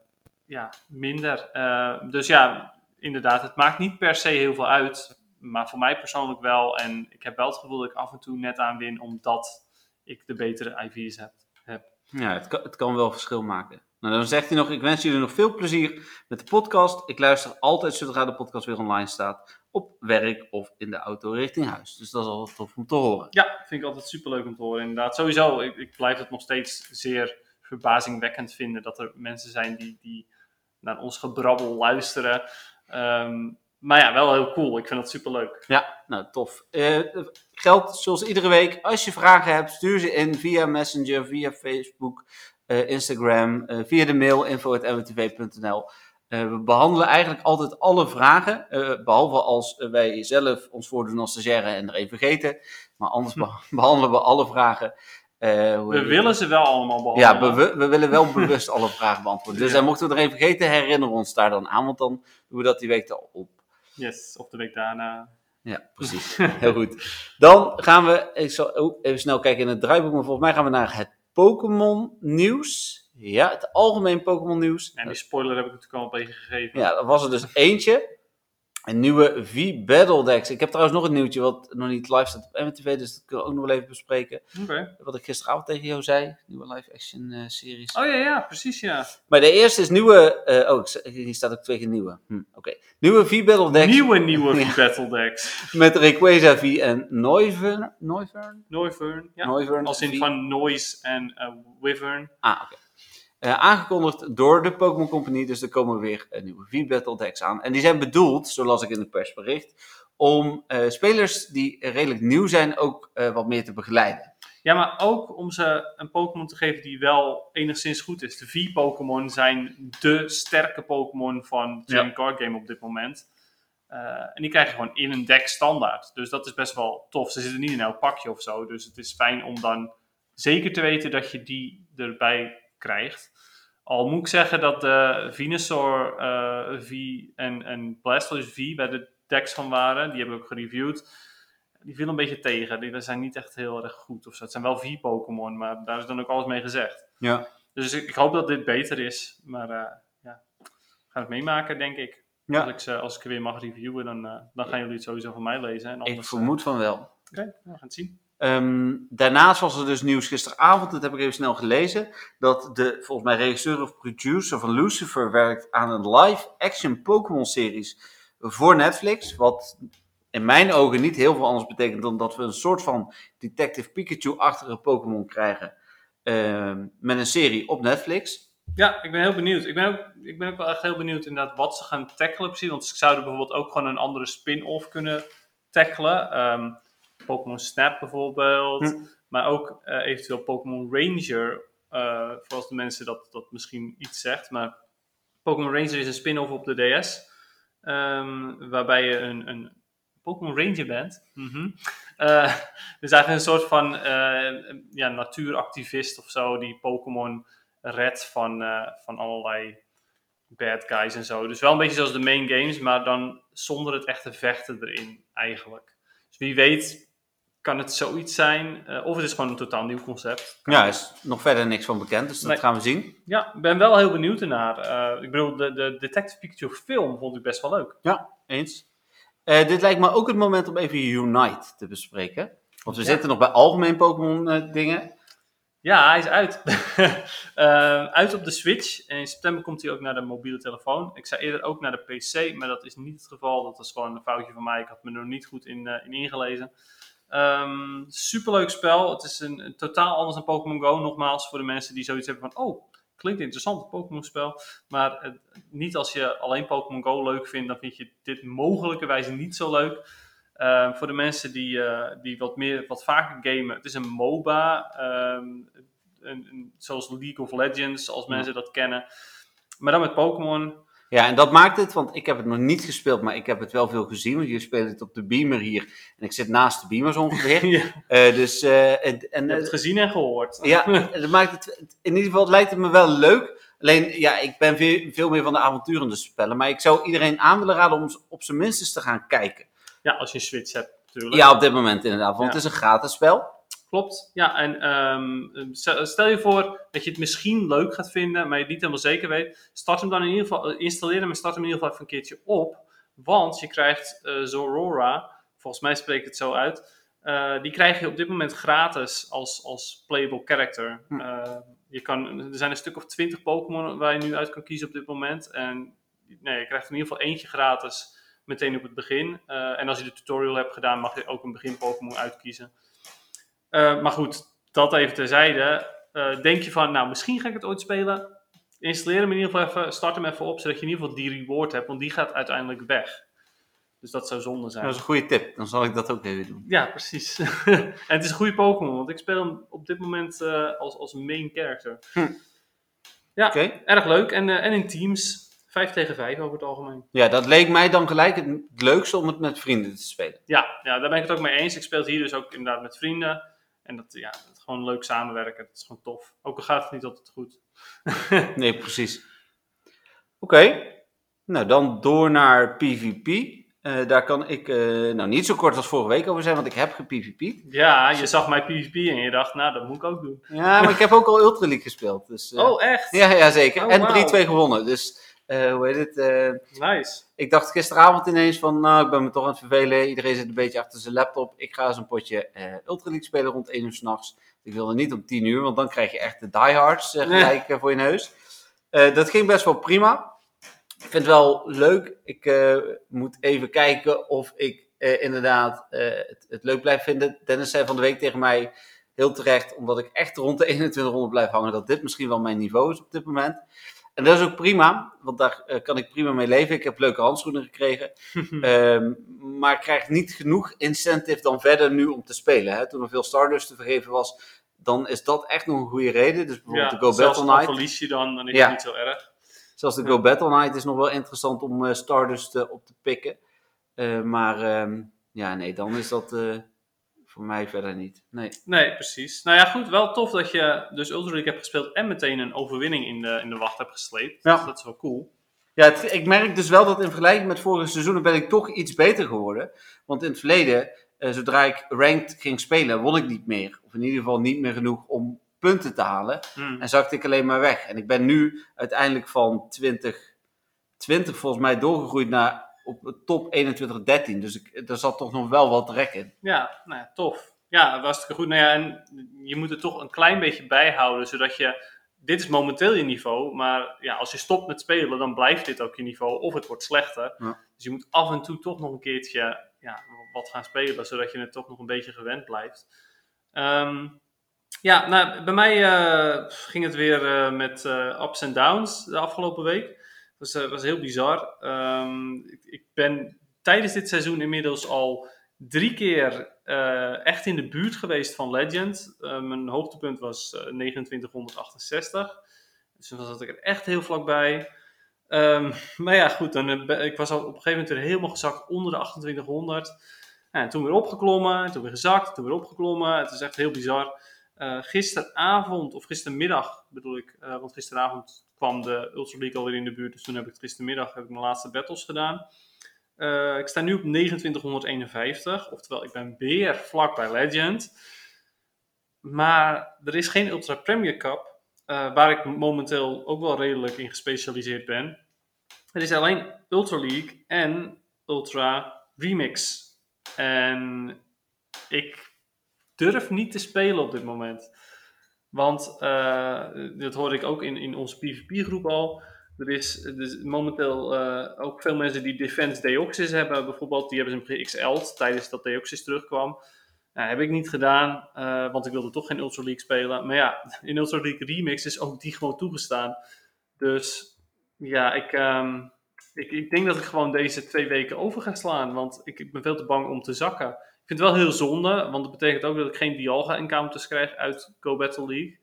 ja, minder. Eh, dus ja, inderdaad, het maakt niet per se heel veel uit. Maar voor mij persoonlijk wel. En ik heb wel het gevoel dat ik af en toe net aan win, omdat ik de betere IV's heb. heb. Ja, het kan, het kan wel verschil maken. Nou, dan zegt hij nog, ik wens jullie nog veel plezier met de podcast. Ik luister altijd zodra de podcast weer online staat, op werk of in de auto richting huis. Dus dat is altijd tof om te horen. Ja, vind ik altijd superleuk om te horen. Inderdaad, sowieso, ik, ik blijf het nog steeds zeer verbazingwekkend vinden dat er mensen zijn die, die naar ons gebrabbel luisteren. Ehm, maar ja, wel heel cool. Ik vind dat superleuk. Ja, nou tof. Eh geldt zoals iedere week, als je vragen hebt, stuur ze in via Messenger, via Facebook, eh, Instagram, eh, via de mail info.mwtv.nl. We behandelen eigenlijk altijd alle vragen, eh, behalve als wij zelf ons voordoen als stagiaire en er even vergeten. Maar anders be- behandelen we alle vragen. We willen het? ze wel allemaal Ja, behandelen. we, we willen wel bewust alle vragen beantwoorden. Dus Ja. en mochten we er even vergeten, herinneren we ons daar dan aan, want dan doen we dat die week erop. Yes, of de week daarna. Ja, precies. Heel goed. Dan gaan we, ik zal even snel kijken in het draaiboek, maar volgens mij gaan we naar het Pokémon nieuws. Ja, het algemeen Pokémon nieuws. En die spoiler heb ik natuurlijk al een beetje gegeven. Ja, er was er dus eentje. Een nieuwe V-Battle Decks. Ik heb trouwens nog een nieuwtje wat nog niet live staat op MTV, dus dat kunnen we ook nog wel even bespreken. Wat ik gisteravond tegen jou zei, nieuwe live-action eh, series. Oh ja, ja, precies ja. Maar de eerste is nieuwe, eh, oh, hier staat ook twee keer nieuwe. Hm, Oké. Nieuwe V-Battle Decks Nieuwe, nieuwe Ja. Battle Decks. met Rayquaza V en Noivern. Noivern? Noivern. Ja. Noivern Als in V. van Noise en eh, Wyvern. Ah, oké. Eh, aangekondigd door de Pokémon Company, dus er komen weer eh, nieuwe V-Battle decks aan. En die zijn bedoeld, zo las ik in het persbericht, om eh, spelers die redelijk nieuw zijn ook wat meer te begeleiden. Ja, maar ook om ze een Pokémon te geven die wel enigszins goed is. De V-Pokémon zijn de sterke Pokémon van Ja. Trading Card Game op dit moment. En die krijg je gewoon in een deck standaard. Dus dat is best wel tof. Ze zitten niet in elk pakje of zo. Dus het is fijn om dan zeker te weten dat je die erbij krijgt. Al moet ik zeggen dat de Venusaur eh, V en, en Blastoise V bij de decks van waren. Die hebben we ook gereviewd. Die viel een beetje tegen. Die zijn niet echt heel erg goed of zo. Het zijn wel V-Pokémon, maar daar is dan ook alles mee gezegd. Ja. Dus ik, ik hoop dat dit beter is. Maar eh, ja, we gaan het meemaken, denk ik. Ja. Als, ik ze, als ik er weer mag reviewen, dan, eh, dan gaan jullie het sowieso van mij lezen. En Ik anders, eh, vermoed van wel. Oké, we gaan het zien. Ehm, daarnaast was er dus nieuws gisteravond, dat heb ik even snel gelezen, dat de volgens mij regisseur of producer van Lucifer werkt aan een live-action Pokémon-series voor Netflix. Wat in mijn ogen niet heel veel anders betekent dan dat we een soort van Detective Pikachu-achtige Pokémon krijgen ehm, met een serie op Netflix. Ja, ik ben heel benieuwd. Ik ben ook, ik ben ook wel echt heel benieuwd inderdaad wat ze gaan tackelen precies. Want ze zouden bijvoorbeeld ook gewoon een andere spin-off kunnen tackelen. Ehm, Pokémon Snap bijvoorbeeld. Hm. Maar ook eh, eventueel Pokémon Ranger. eh, voor als de mensen dat, dat misschien iets zegt. Maar Pokémon Ranger is een spin-off op de DS. ehm, waarbij je een, een Pokémon Ranger bent. Mhm. Eh, dus eigenlijk een soort van ja, natuuractivist of zo. Die Pokémon redt van, van allerlei bad guys en zo. Dus wel een beetje zoals de main games, maar dan zonder het echte vechten erin eigenlijk. Dus wie weet kan het zoiets zijn, eh, of het is gewoon een totaal nieuw concept. Ja, er is nog verder niks van bekend, dus dat Nee. gaan we zien. Ja, ik ben wel heel benieuwd ernaar. Eh, ik bedoel, de, de Detective Pikachu film vond ik best wel leuk. Ja, eens. Eh, dit lijkt me ook het moment om even Unite te bespreken. Want we Ja. zitten nog bij algemeen Pokémon dingen. Ja, hij is uit. Uit op de Switch. En in september komt hij ook naar de mobiele telefoon. Ik zei eerder ook naar de PC, maar dat is niet het geval. Dat is gewoon een foutje van mij. Ik had me er nog niet goed in, in ingelezen. Ehm, superleuk spel. Het is een, een totaal anders dan Pokémon Go. Nogmaals, voor de mensen die zoiets hebben van... Oh, klinkt interessant, een Pokémon spel. Maar eh, niet als je alleen Pokémon Go leuk vindt, dan vind je dit mogelijkerwijs niet zo leuk. Ehm, voor de mensen die, eh, die wat, meer, wat vaker gamen, het is een MOBA. ehm, een, een- zoals League of Legends, als mensen dat kennen. Maar dan met Pokémon. Ja, en dat maakt het, want ik heb het nog niet gespeeld, maar ik heb het wel veel gezien. Want jullie spelen het op de beamer hier. En ik zit naast de beamers ongeveer. je Eh, dus, eh, en, en, hebt het gezien en gehoord. ja, dat maakt het, in ieder geval lijkt het me wel leuk. Alleen, ja, ik ben veel, veel meer van de avonturende spellen. Maar ik zou iedereen aan willen raden om op zijn minst eens te gaan kijken. Ja, als je een Switch hebt natuurlijk. Ja, op dit moment inderdaad, want Ja. het is een gratis spel. Klopt. Ja, en ehm, stel je voor dat je het misschien leuk gaat vinden, maar je het niet helemaal zeker weet. Start hem dan in ieder geval, installeer hem en start hem in ieder geval even een keertje op. Want je krijgt eh Zorora, volgens mij spreek ik het zo uit. eh, die krijg je op dit moment gratis als, als playable character. Hm. Eh, je kan, er zijn een stuk of twintig Pokémon waar je nu uit kan kiezen op dit moment. En nee, je krijgt in ieder geval eentje gratis meteen op het begin. En als je de tutorial hebt gedaan, mag je ook een begin Pokémon uitkiezen. Eh, maar goed, dat even terzijde. Eh, denk je van, nou, misschien ga ik het ooit spelen. Installeer hem in ieder geval even, start hem even op, zodat je in ieder geval die reward hebt, want die gaat uiteindelijk weg. Dus dat zou zonde zijn. Dat is een goede tip. Dan zal ik dat ook even doen. Ja, precies. en het is een goede Pokémon, want ik speel hem op dit moment eh, als, als main character. Hm. Ja, erg leuk. En, en in teams, 5 tegen 5 over het algemeen. Ja, dat leek mij dan gelijk het leukste om het met vrienden te spelen. Ja, ja, daar ben ik het ook mee eens. Ik speel het hier dus ook inderdaad met vrienden. En dat, ja, dat gewoon leuk samenwerken. Dat is gewoon tof. Ook al gaat het niet altijd goed. Nee, precies. Oké. Nou, dan door naar PvP. Eh, daar kan ik eh, nou niet zo kort als vorige week over zijn, want ik heb gepvp'd. Ja, je zag mij PvP en je dacht, nou, dat moet ik ook doen. Ja, maar ik heb ook al Ultra League gespeeld. Dus, eh, Oh, echt? Ja, ja, zeker. Oh, en wauw. 3-2 gewonnen. Dus, eh, hoe heet het? eh, Nice. ik dacht gisteravond ineens van, nou, ik ben me toch aan het vervelen. Iedereen zit een beetje achter zijn laptop. Ik ga eens een potje Ultra League spelen rond 1 uur s'nachts. Ik wilde niet om 10 uur, want dan krijg je echt de diehards eh, gelijk voor je neus. Dat ging best wel prima. Ik vind het wel leuk. Ik moet even kijken of ik inderdaad het, het leuk blijf vinden. Dennis zei van de week tegen mij heel terecht, omdat ik echt rond de 2100 blijf hangen, dat dit misschien wel mijn niveau is op dit moment. En dat is ook prima, want daar eh, kan ik prima mee leven. Ik heb leuke handschoenen gekregen. Ehm, maar ik krijg niet genoeg incentive dan verder nu om te spelen. Hè. Toen er veel Stardust te vergeven was, dan is dat echt nog een goede reden. Dus bijvoorbeeld Ja, de Go Battle Night. verlies je dan, dan is Ja. het niet zo erg. Zelfs de. Go Battle Night is nog wel interessant om eh, Stardust eh, op te pikken. Maar ehm, ja, nee, dan is dat voor mij verder niet. Nee. Nee, precies. Nou ja, goed. Wel tof dat je dus Ultra League hebt gespeeld en meteen een overwinning in de, in de wacht hebt gesleept. Ja. Dus dat is wel cool. Ja, het- ik merk dus wel dat in vergelijking met vorige seizoenen ben ik toch iets beter geworden. Want in het verleden, eh, zodra ik ranked ging spelen, won ik niet meer. Of in ieder geval niet meer genoeg om punten te halen. Hmm. En zakte ik alleen maar weg. En ik ben nu uiteindelijk van 2020 volgens mij doorgegroeid naar op het top 21, 13. Dus ik, er zat toch nog wel wat rek in. Ja, nou ja, tof. Ja, hartstikke goed. Nou ja, en je moet er toch een klein beetje bijhouden, zodat je... Dit is momenteel je niveau, maar ja, als je stopt met spelen, dan blijft dit ook je niveau. Of het wordt slechter. Ja. Dus je moet af en toe toch nog een keertje ja, wat gaan spelen, zodat je het toch nog een beetje gewend blijft. Ehm, ja, nou, bij mij eh, ging het weer eh, met eh, ups en downs de afgelopen week. Was, eh, was heel bizar. Ehm, ik, ik ben tijdens dit seizoen inmiddels al drie keer eh, echt in de buurt geweest van Legend. Eh, mijn hoogtepunt was eh, 2968. Dus dan zat ik er echt heel vlakbij. Ehm, maar ja, goed, dan, ik was al op een gegeven moment helemaal gezakt onder de 2800. En toen weer opgeklommen, en toen weer gezakt, toen weer opgeklommen. Het is echt heel bizar. Gisteravond, of gistermiddag bedoel ik, want gisteravond kwam de Ultra League alweer in de buurt. Dus toen heb ik gistermiddag heb ik mijn laatste battles gedaan. Eh, ik sta nu op 2951, oftewel ik ben weer vlak bij Legend. Maar er is geen Ultra Premier Cup, eh, waar ik momenteel ook wel redelijk in gespecialiseerd ben. Er is alleen Ultra League en Ultra Remix. En ik durf niet te spelen op dit moment. Want, eh, dat hoorde ik ook in, in onze PvP-groep al. Er is, momenteel eh, ook veel mensen die Defense Deoxys hebben, bijvoorbeeld. Die hebben ze XL tijdens dat Deoxys terugkwam. Nou, heb ik niet gedaan, eh, want ik wilde toch geen Ultra League spelen. Maar ja, in Ultra League Remix is ook die gewoon toegestaan. Dus ja, ik, ehm, ik, ik denk dat ik gewoon deze twee weken over ga slaan. Want ik, ik ben veel te bang om te zakken. Ik vind het wel heel zonde, want dat betekent ook dat ik geen Dialga encounters krijg uit Go Battle League.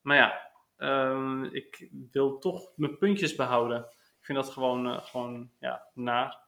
Maar ja, ehm, ik wil toch mijn puntjes behouden. Ik vind dat gewoon, eh, gewoon ja, naar.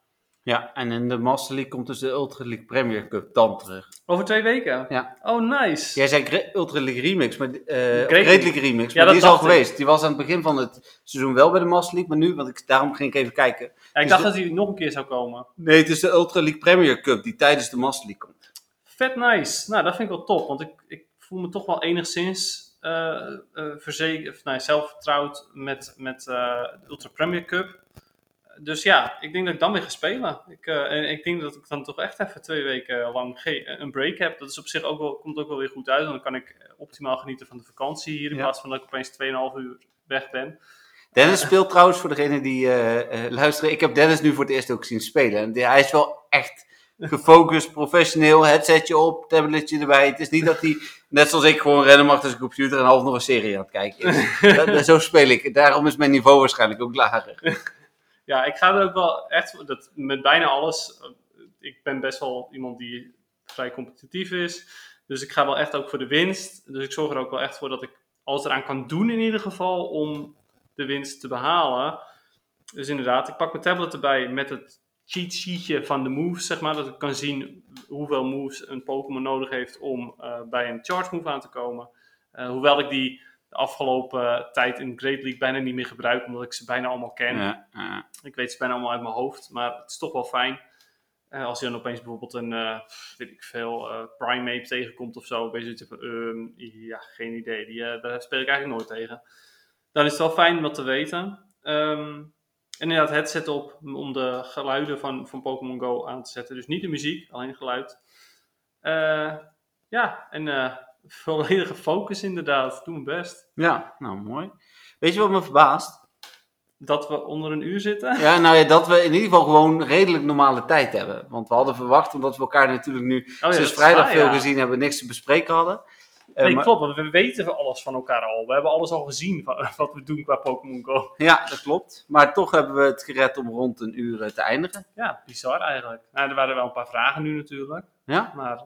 Ja, en in de Master League komt dus de Ultra League Premier Cup dan terug. Over twee weken? Ja. Oh, nice. Jij zei Gre- Ultra League Remix, maar, eh Great League Remix, maar dat die is al ik. geweest. Die was aan het begin van het seizoen wel bij de Master League, maar nu, want ik, daarom ging ik even kijken. Ja, ik Dus dacht de- dat hij nog een keer zou komen. Nee, het is de Ultra League Premier Cup die tijdens de Master League komt. Vet nice. Nou, dat vind ik wel top. Want ik, ik voel me toch wel enigszins eh eh verzekerd, of, nou, zelfvertrouwd met, met de Ultra Premier Cup. Dus ja, ik denk dat ik dan weer ga spelen. Ik, eh, en ik denk dat ik dan toch echt even twee weken lang ge- een break heb. Dat is op zich ook wel, komt ook wel weer goed uit. Want dan kan ik optimaal genieten van de vakantie hier. In Ja. plaats van dat ik opeens 2,5 uur weg ben. Dennis speelt trouwens, voor degene die eh, eh, luisteren, ik heb Dennis nu voor het eerst ook zien spelen. En hij is wel echt gefocust, professioneel, headsetje op, tabletje erbij. Het is niet dat hij, net zoals ik, gewoon random achter zijn computer en half nog een serie aan het kijken is. Dat- zo speel ik. Daarom is mijn niveau waarschijnlijk ook lager. Ja, ik ga er ook wel echt dat, met bijna alles. eh, Ik ben best wel iemand die vrij competitief is. Dus ik ga wel echt ook voor de winst. Dus ik zorg er ook wel echt voor dat ik alles eraan kan doen in ieder geval om de winst te behalen. Dus inderdaad, ik pak mijn tablet erbij met het cheat sheetje van de moves, zeg maar. Dat ik kan zien hoeveel moves een Pokémon nodig heeft om eh, bij een charge move aan te komen. Eh, hoewel ik die de afgelopen tijd in Great League bijna niet meer gebruik, omdat ik ze bijna allemaal ken. Ja, ja. Ik weet ze bijna allemaal uit mijn hoofd, maar het is toch wel fijn. Eh, als je dan opeens bijvoorbeeld een, eh, weet ik veel, Primeape tegenkomt of zo, ben je van, ehm, ja, geen idee, die, daar speel ik eigenlijk nooit tegen. Dan is het wel fijn om dat te weten. Ehm, en inderdaad, headset op om de geluiden van, van Pokémon Go aan te zetten. Dus niet de muziek, alleen geluid. Ja, en volledige focus inderdaad. Doe mijn best. ja, nou mooi. Weet je wat me verbaast? Dat we onder een uur zitten. Ja, nou ja, dat we in ieder geval gewoon redelijk normale tijd hebben. Want we hadden verwacht, omdat we elkaar natuurlijk nu Oh ja, sinds vrijdag waar, veel ja. gezien hebben, niks te bespreken hadden. Eh, Nee, maar- klopt, want we weten alles van elkaar al. We hebben alles al gezien van, wat we doen qua Pokémon Go. Ja, dat klopt. Maar toch hebben we het gered om rond een uur eh, te eindigen. Ja, bizar eigenlijk. Nou, er waren wel een paar vragen nu natuurlijk, Ja, maar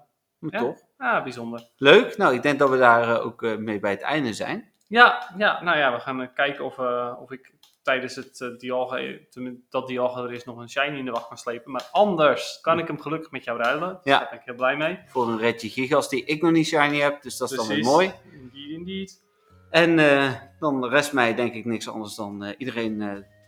maar toch. ja, bijzonder. Leuk. Nou, ik denk dat we daar eh, ook eh, mee bij het einde zijn. Ja, ja, nou ja, we gaan eh, kijken of, of ik tijdens het eh, Dialga, tenmin- dat Dialga er is, nog een shiny in de wacht kan slepen. Maar anders kan ik hem gelukkig met jou ruilen. Dus Ja. Daar ben ik heel blij mee. Voor een Reggie Gigas die ik nog niet shiny heb. Dus dat is dan weer mooi. Indeed, indeed. En dan rest mij denk ik niks anders dan iedereen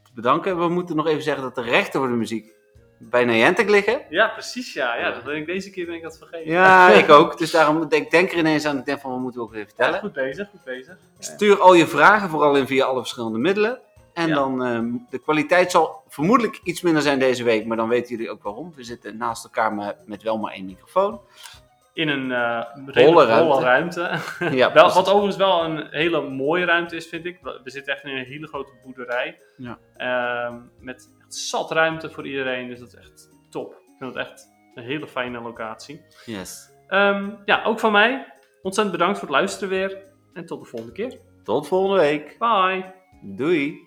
te bedanken. We moeten nog even zeggen dat de rechten voor de muziek bij Niantic liggen. Ja, precies, ja. ja dat ben ik, deze keer ben ik dat vergeten. Ja, ik ook. Dus daarom ik denk er ineens aan. Ik denk van, we moeten ook even Ja, vertellen. goed bezig, goed bezig. Stuur al je vragen vooral in via alle verschillende middelen. En Ja. dan, ehm, de kwaliteit zal vermoedelijk iets minder zijn deze week, maar dan weten jullie ook waarom. We zitten naast elkaar met, met wel maar één microfoon. In een eh redelijk ruimte. holle ruimte. Ja, Wel, wat overigens wel een hele mooie ruimte is, vind ik. We we zitten echt in een hele grote boerderij. Ja. Ehm, met echt zat ruimte voor iedereen. Dus dat is echt top. Ik vind het echt een hele fijne locatie. Yes. Ehm, ja, ook van mij. Ontzettend bedankt voor het luisteren weer. En tot de volgende keer. Tot volgende week. Bye. Doei.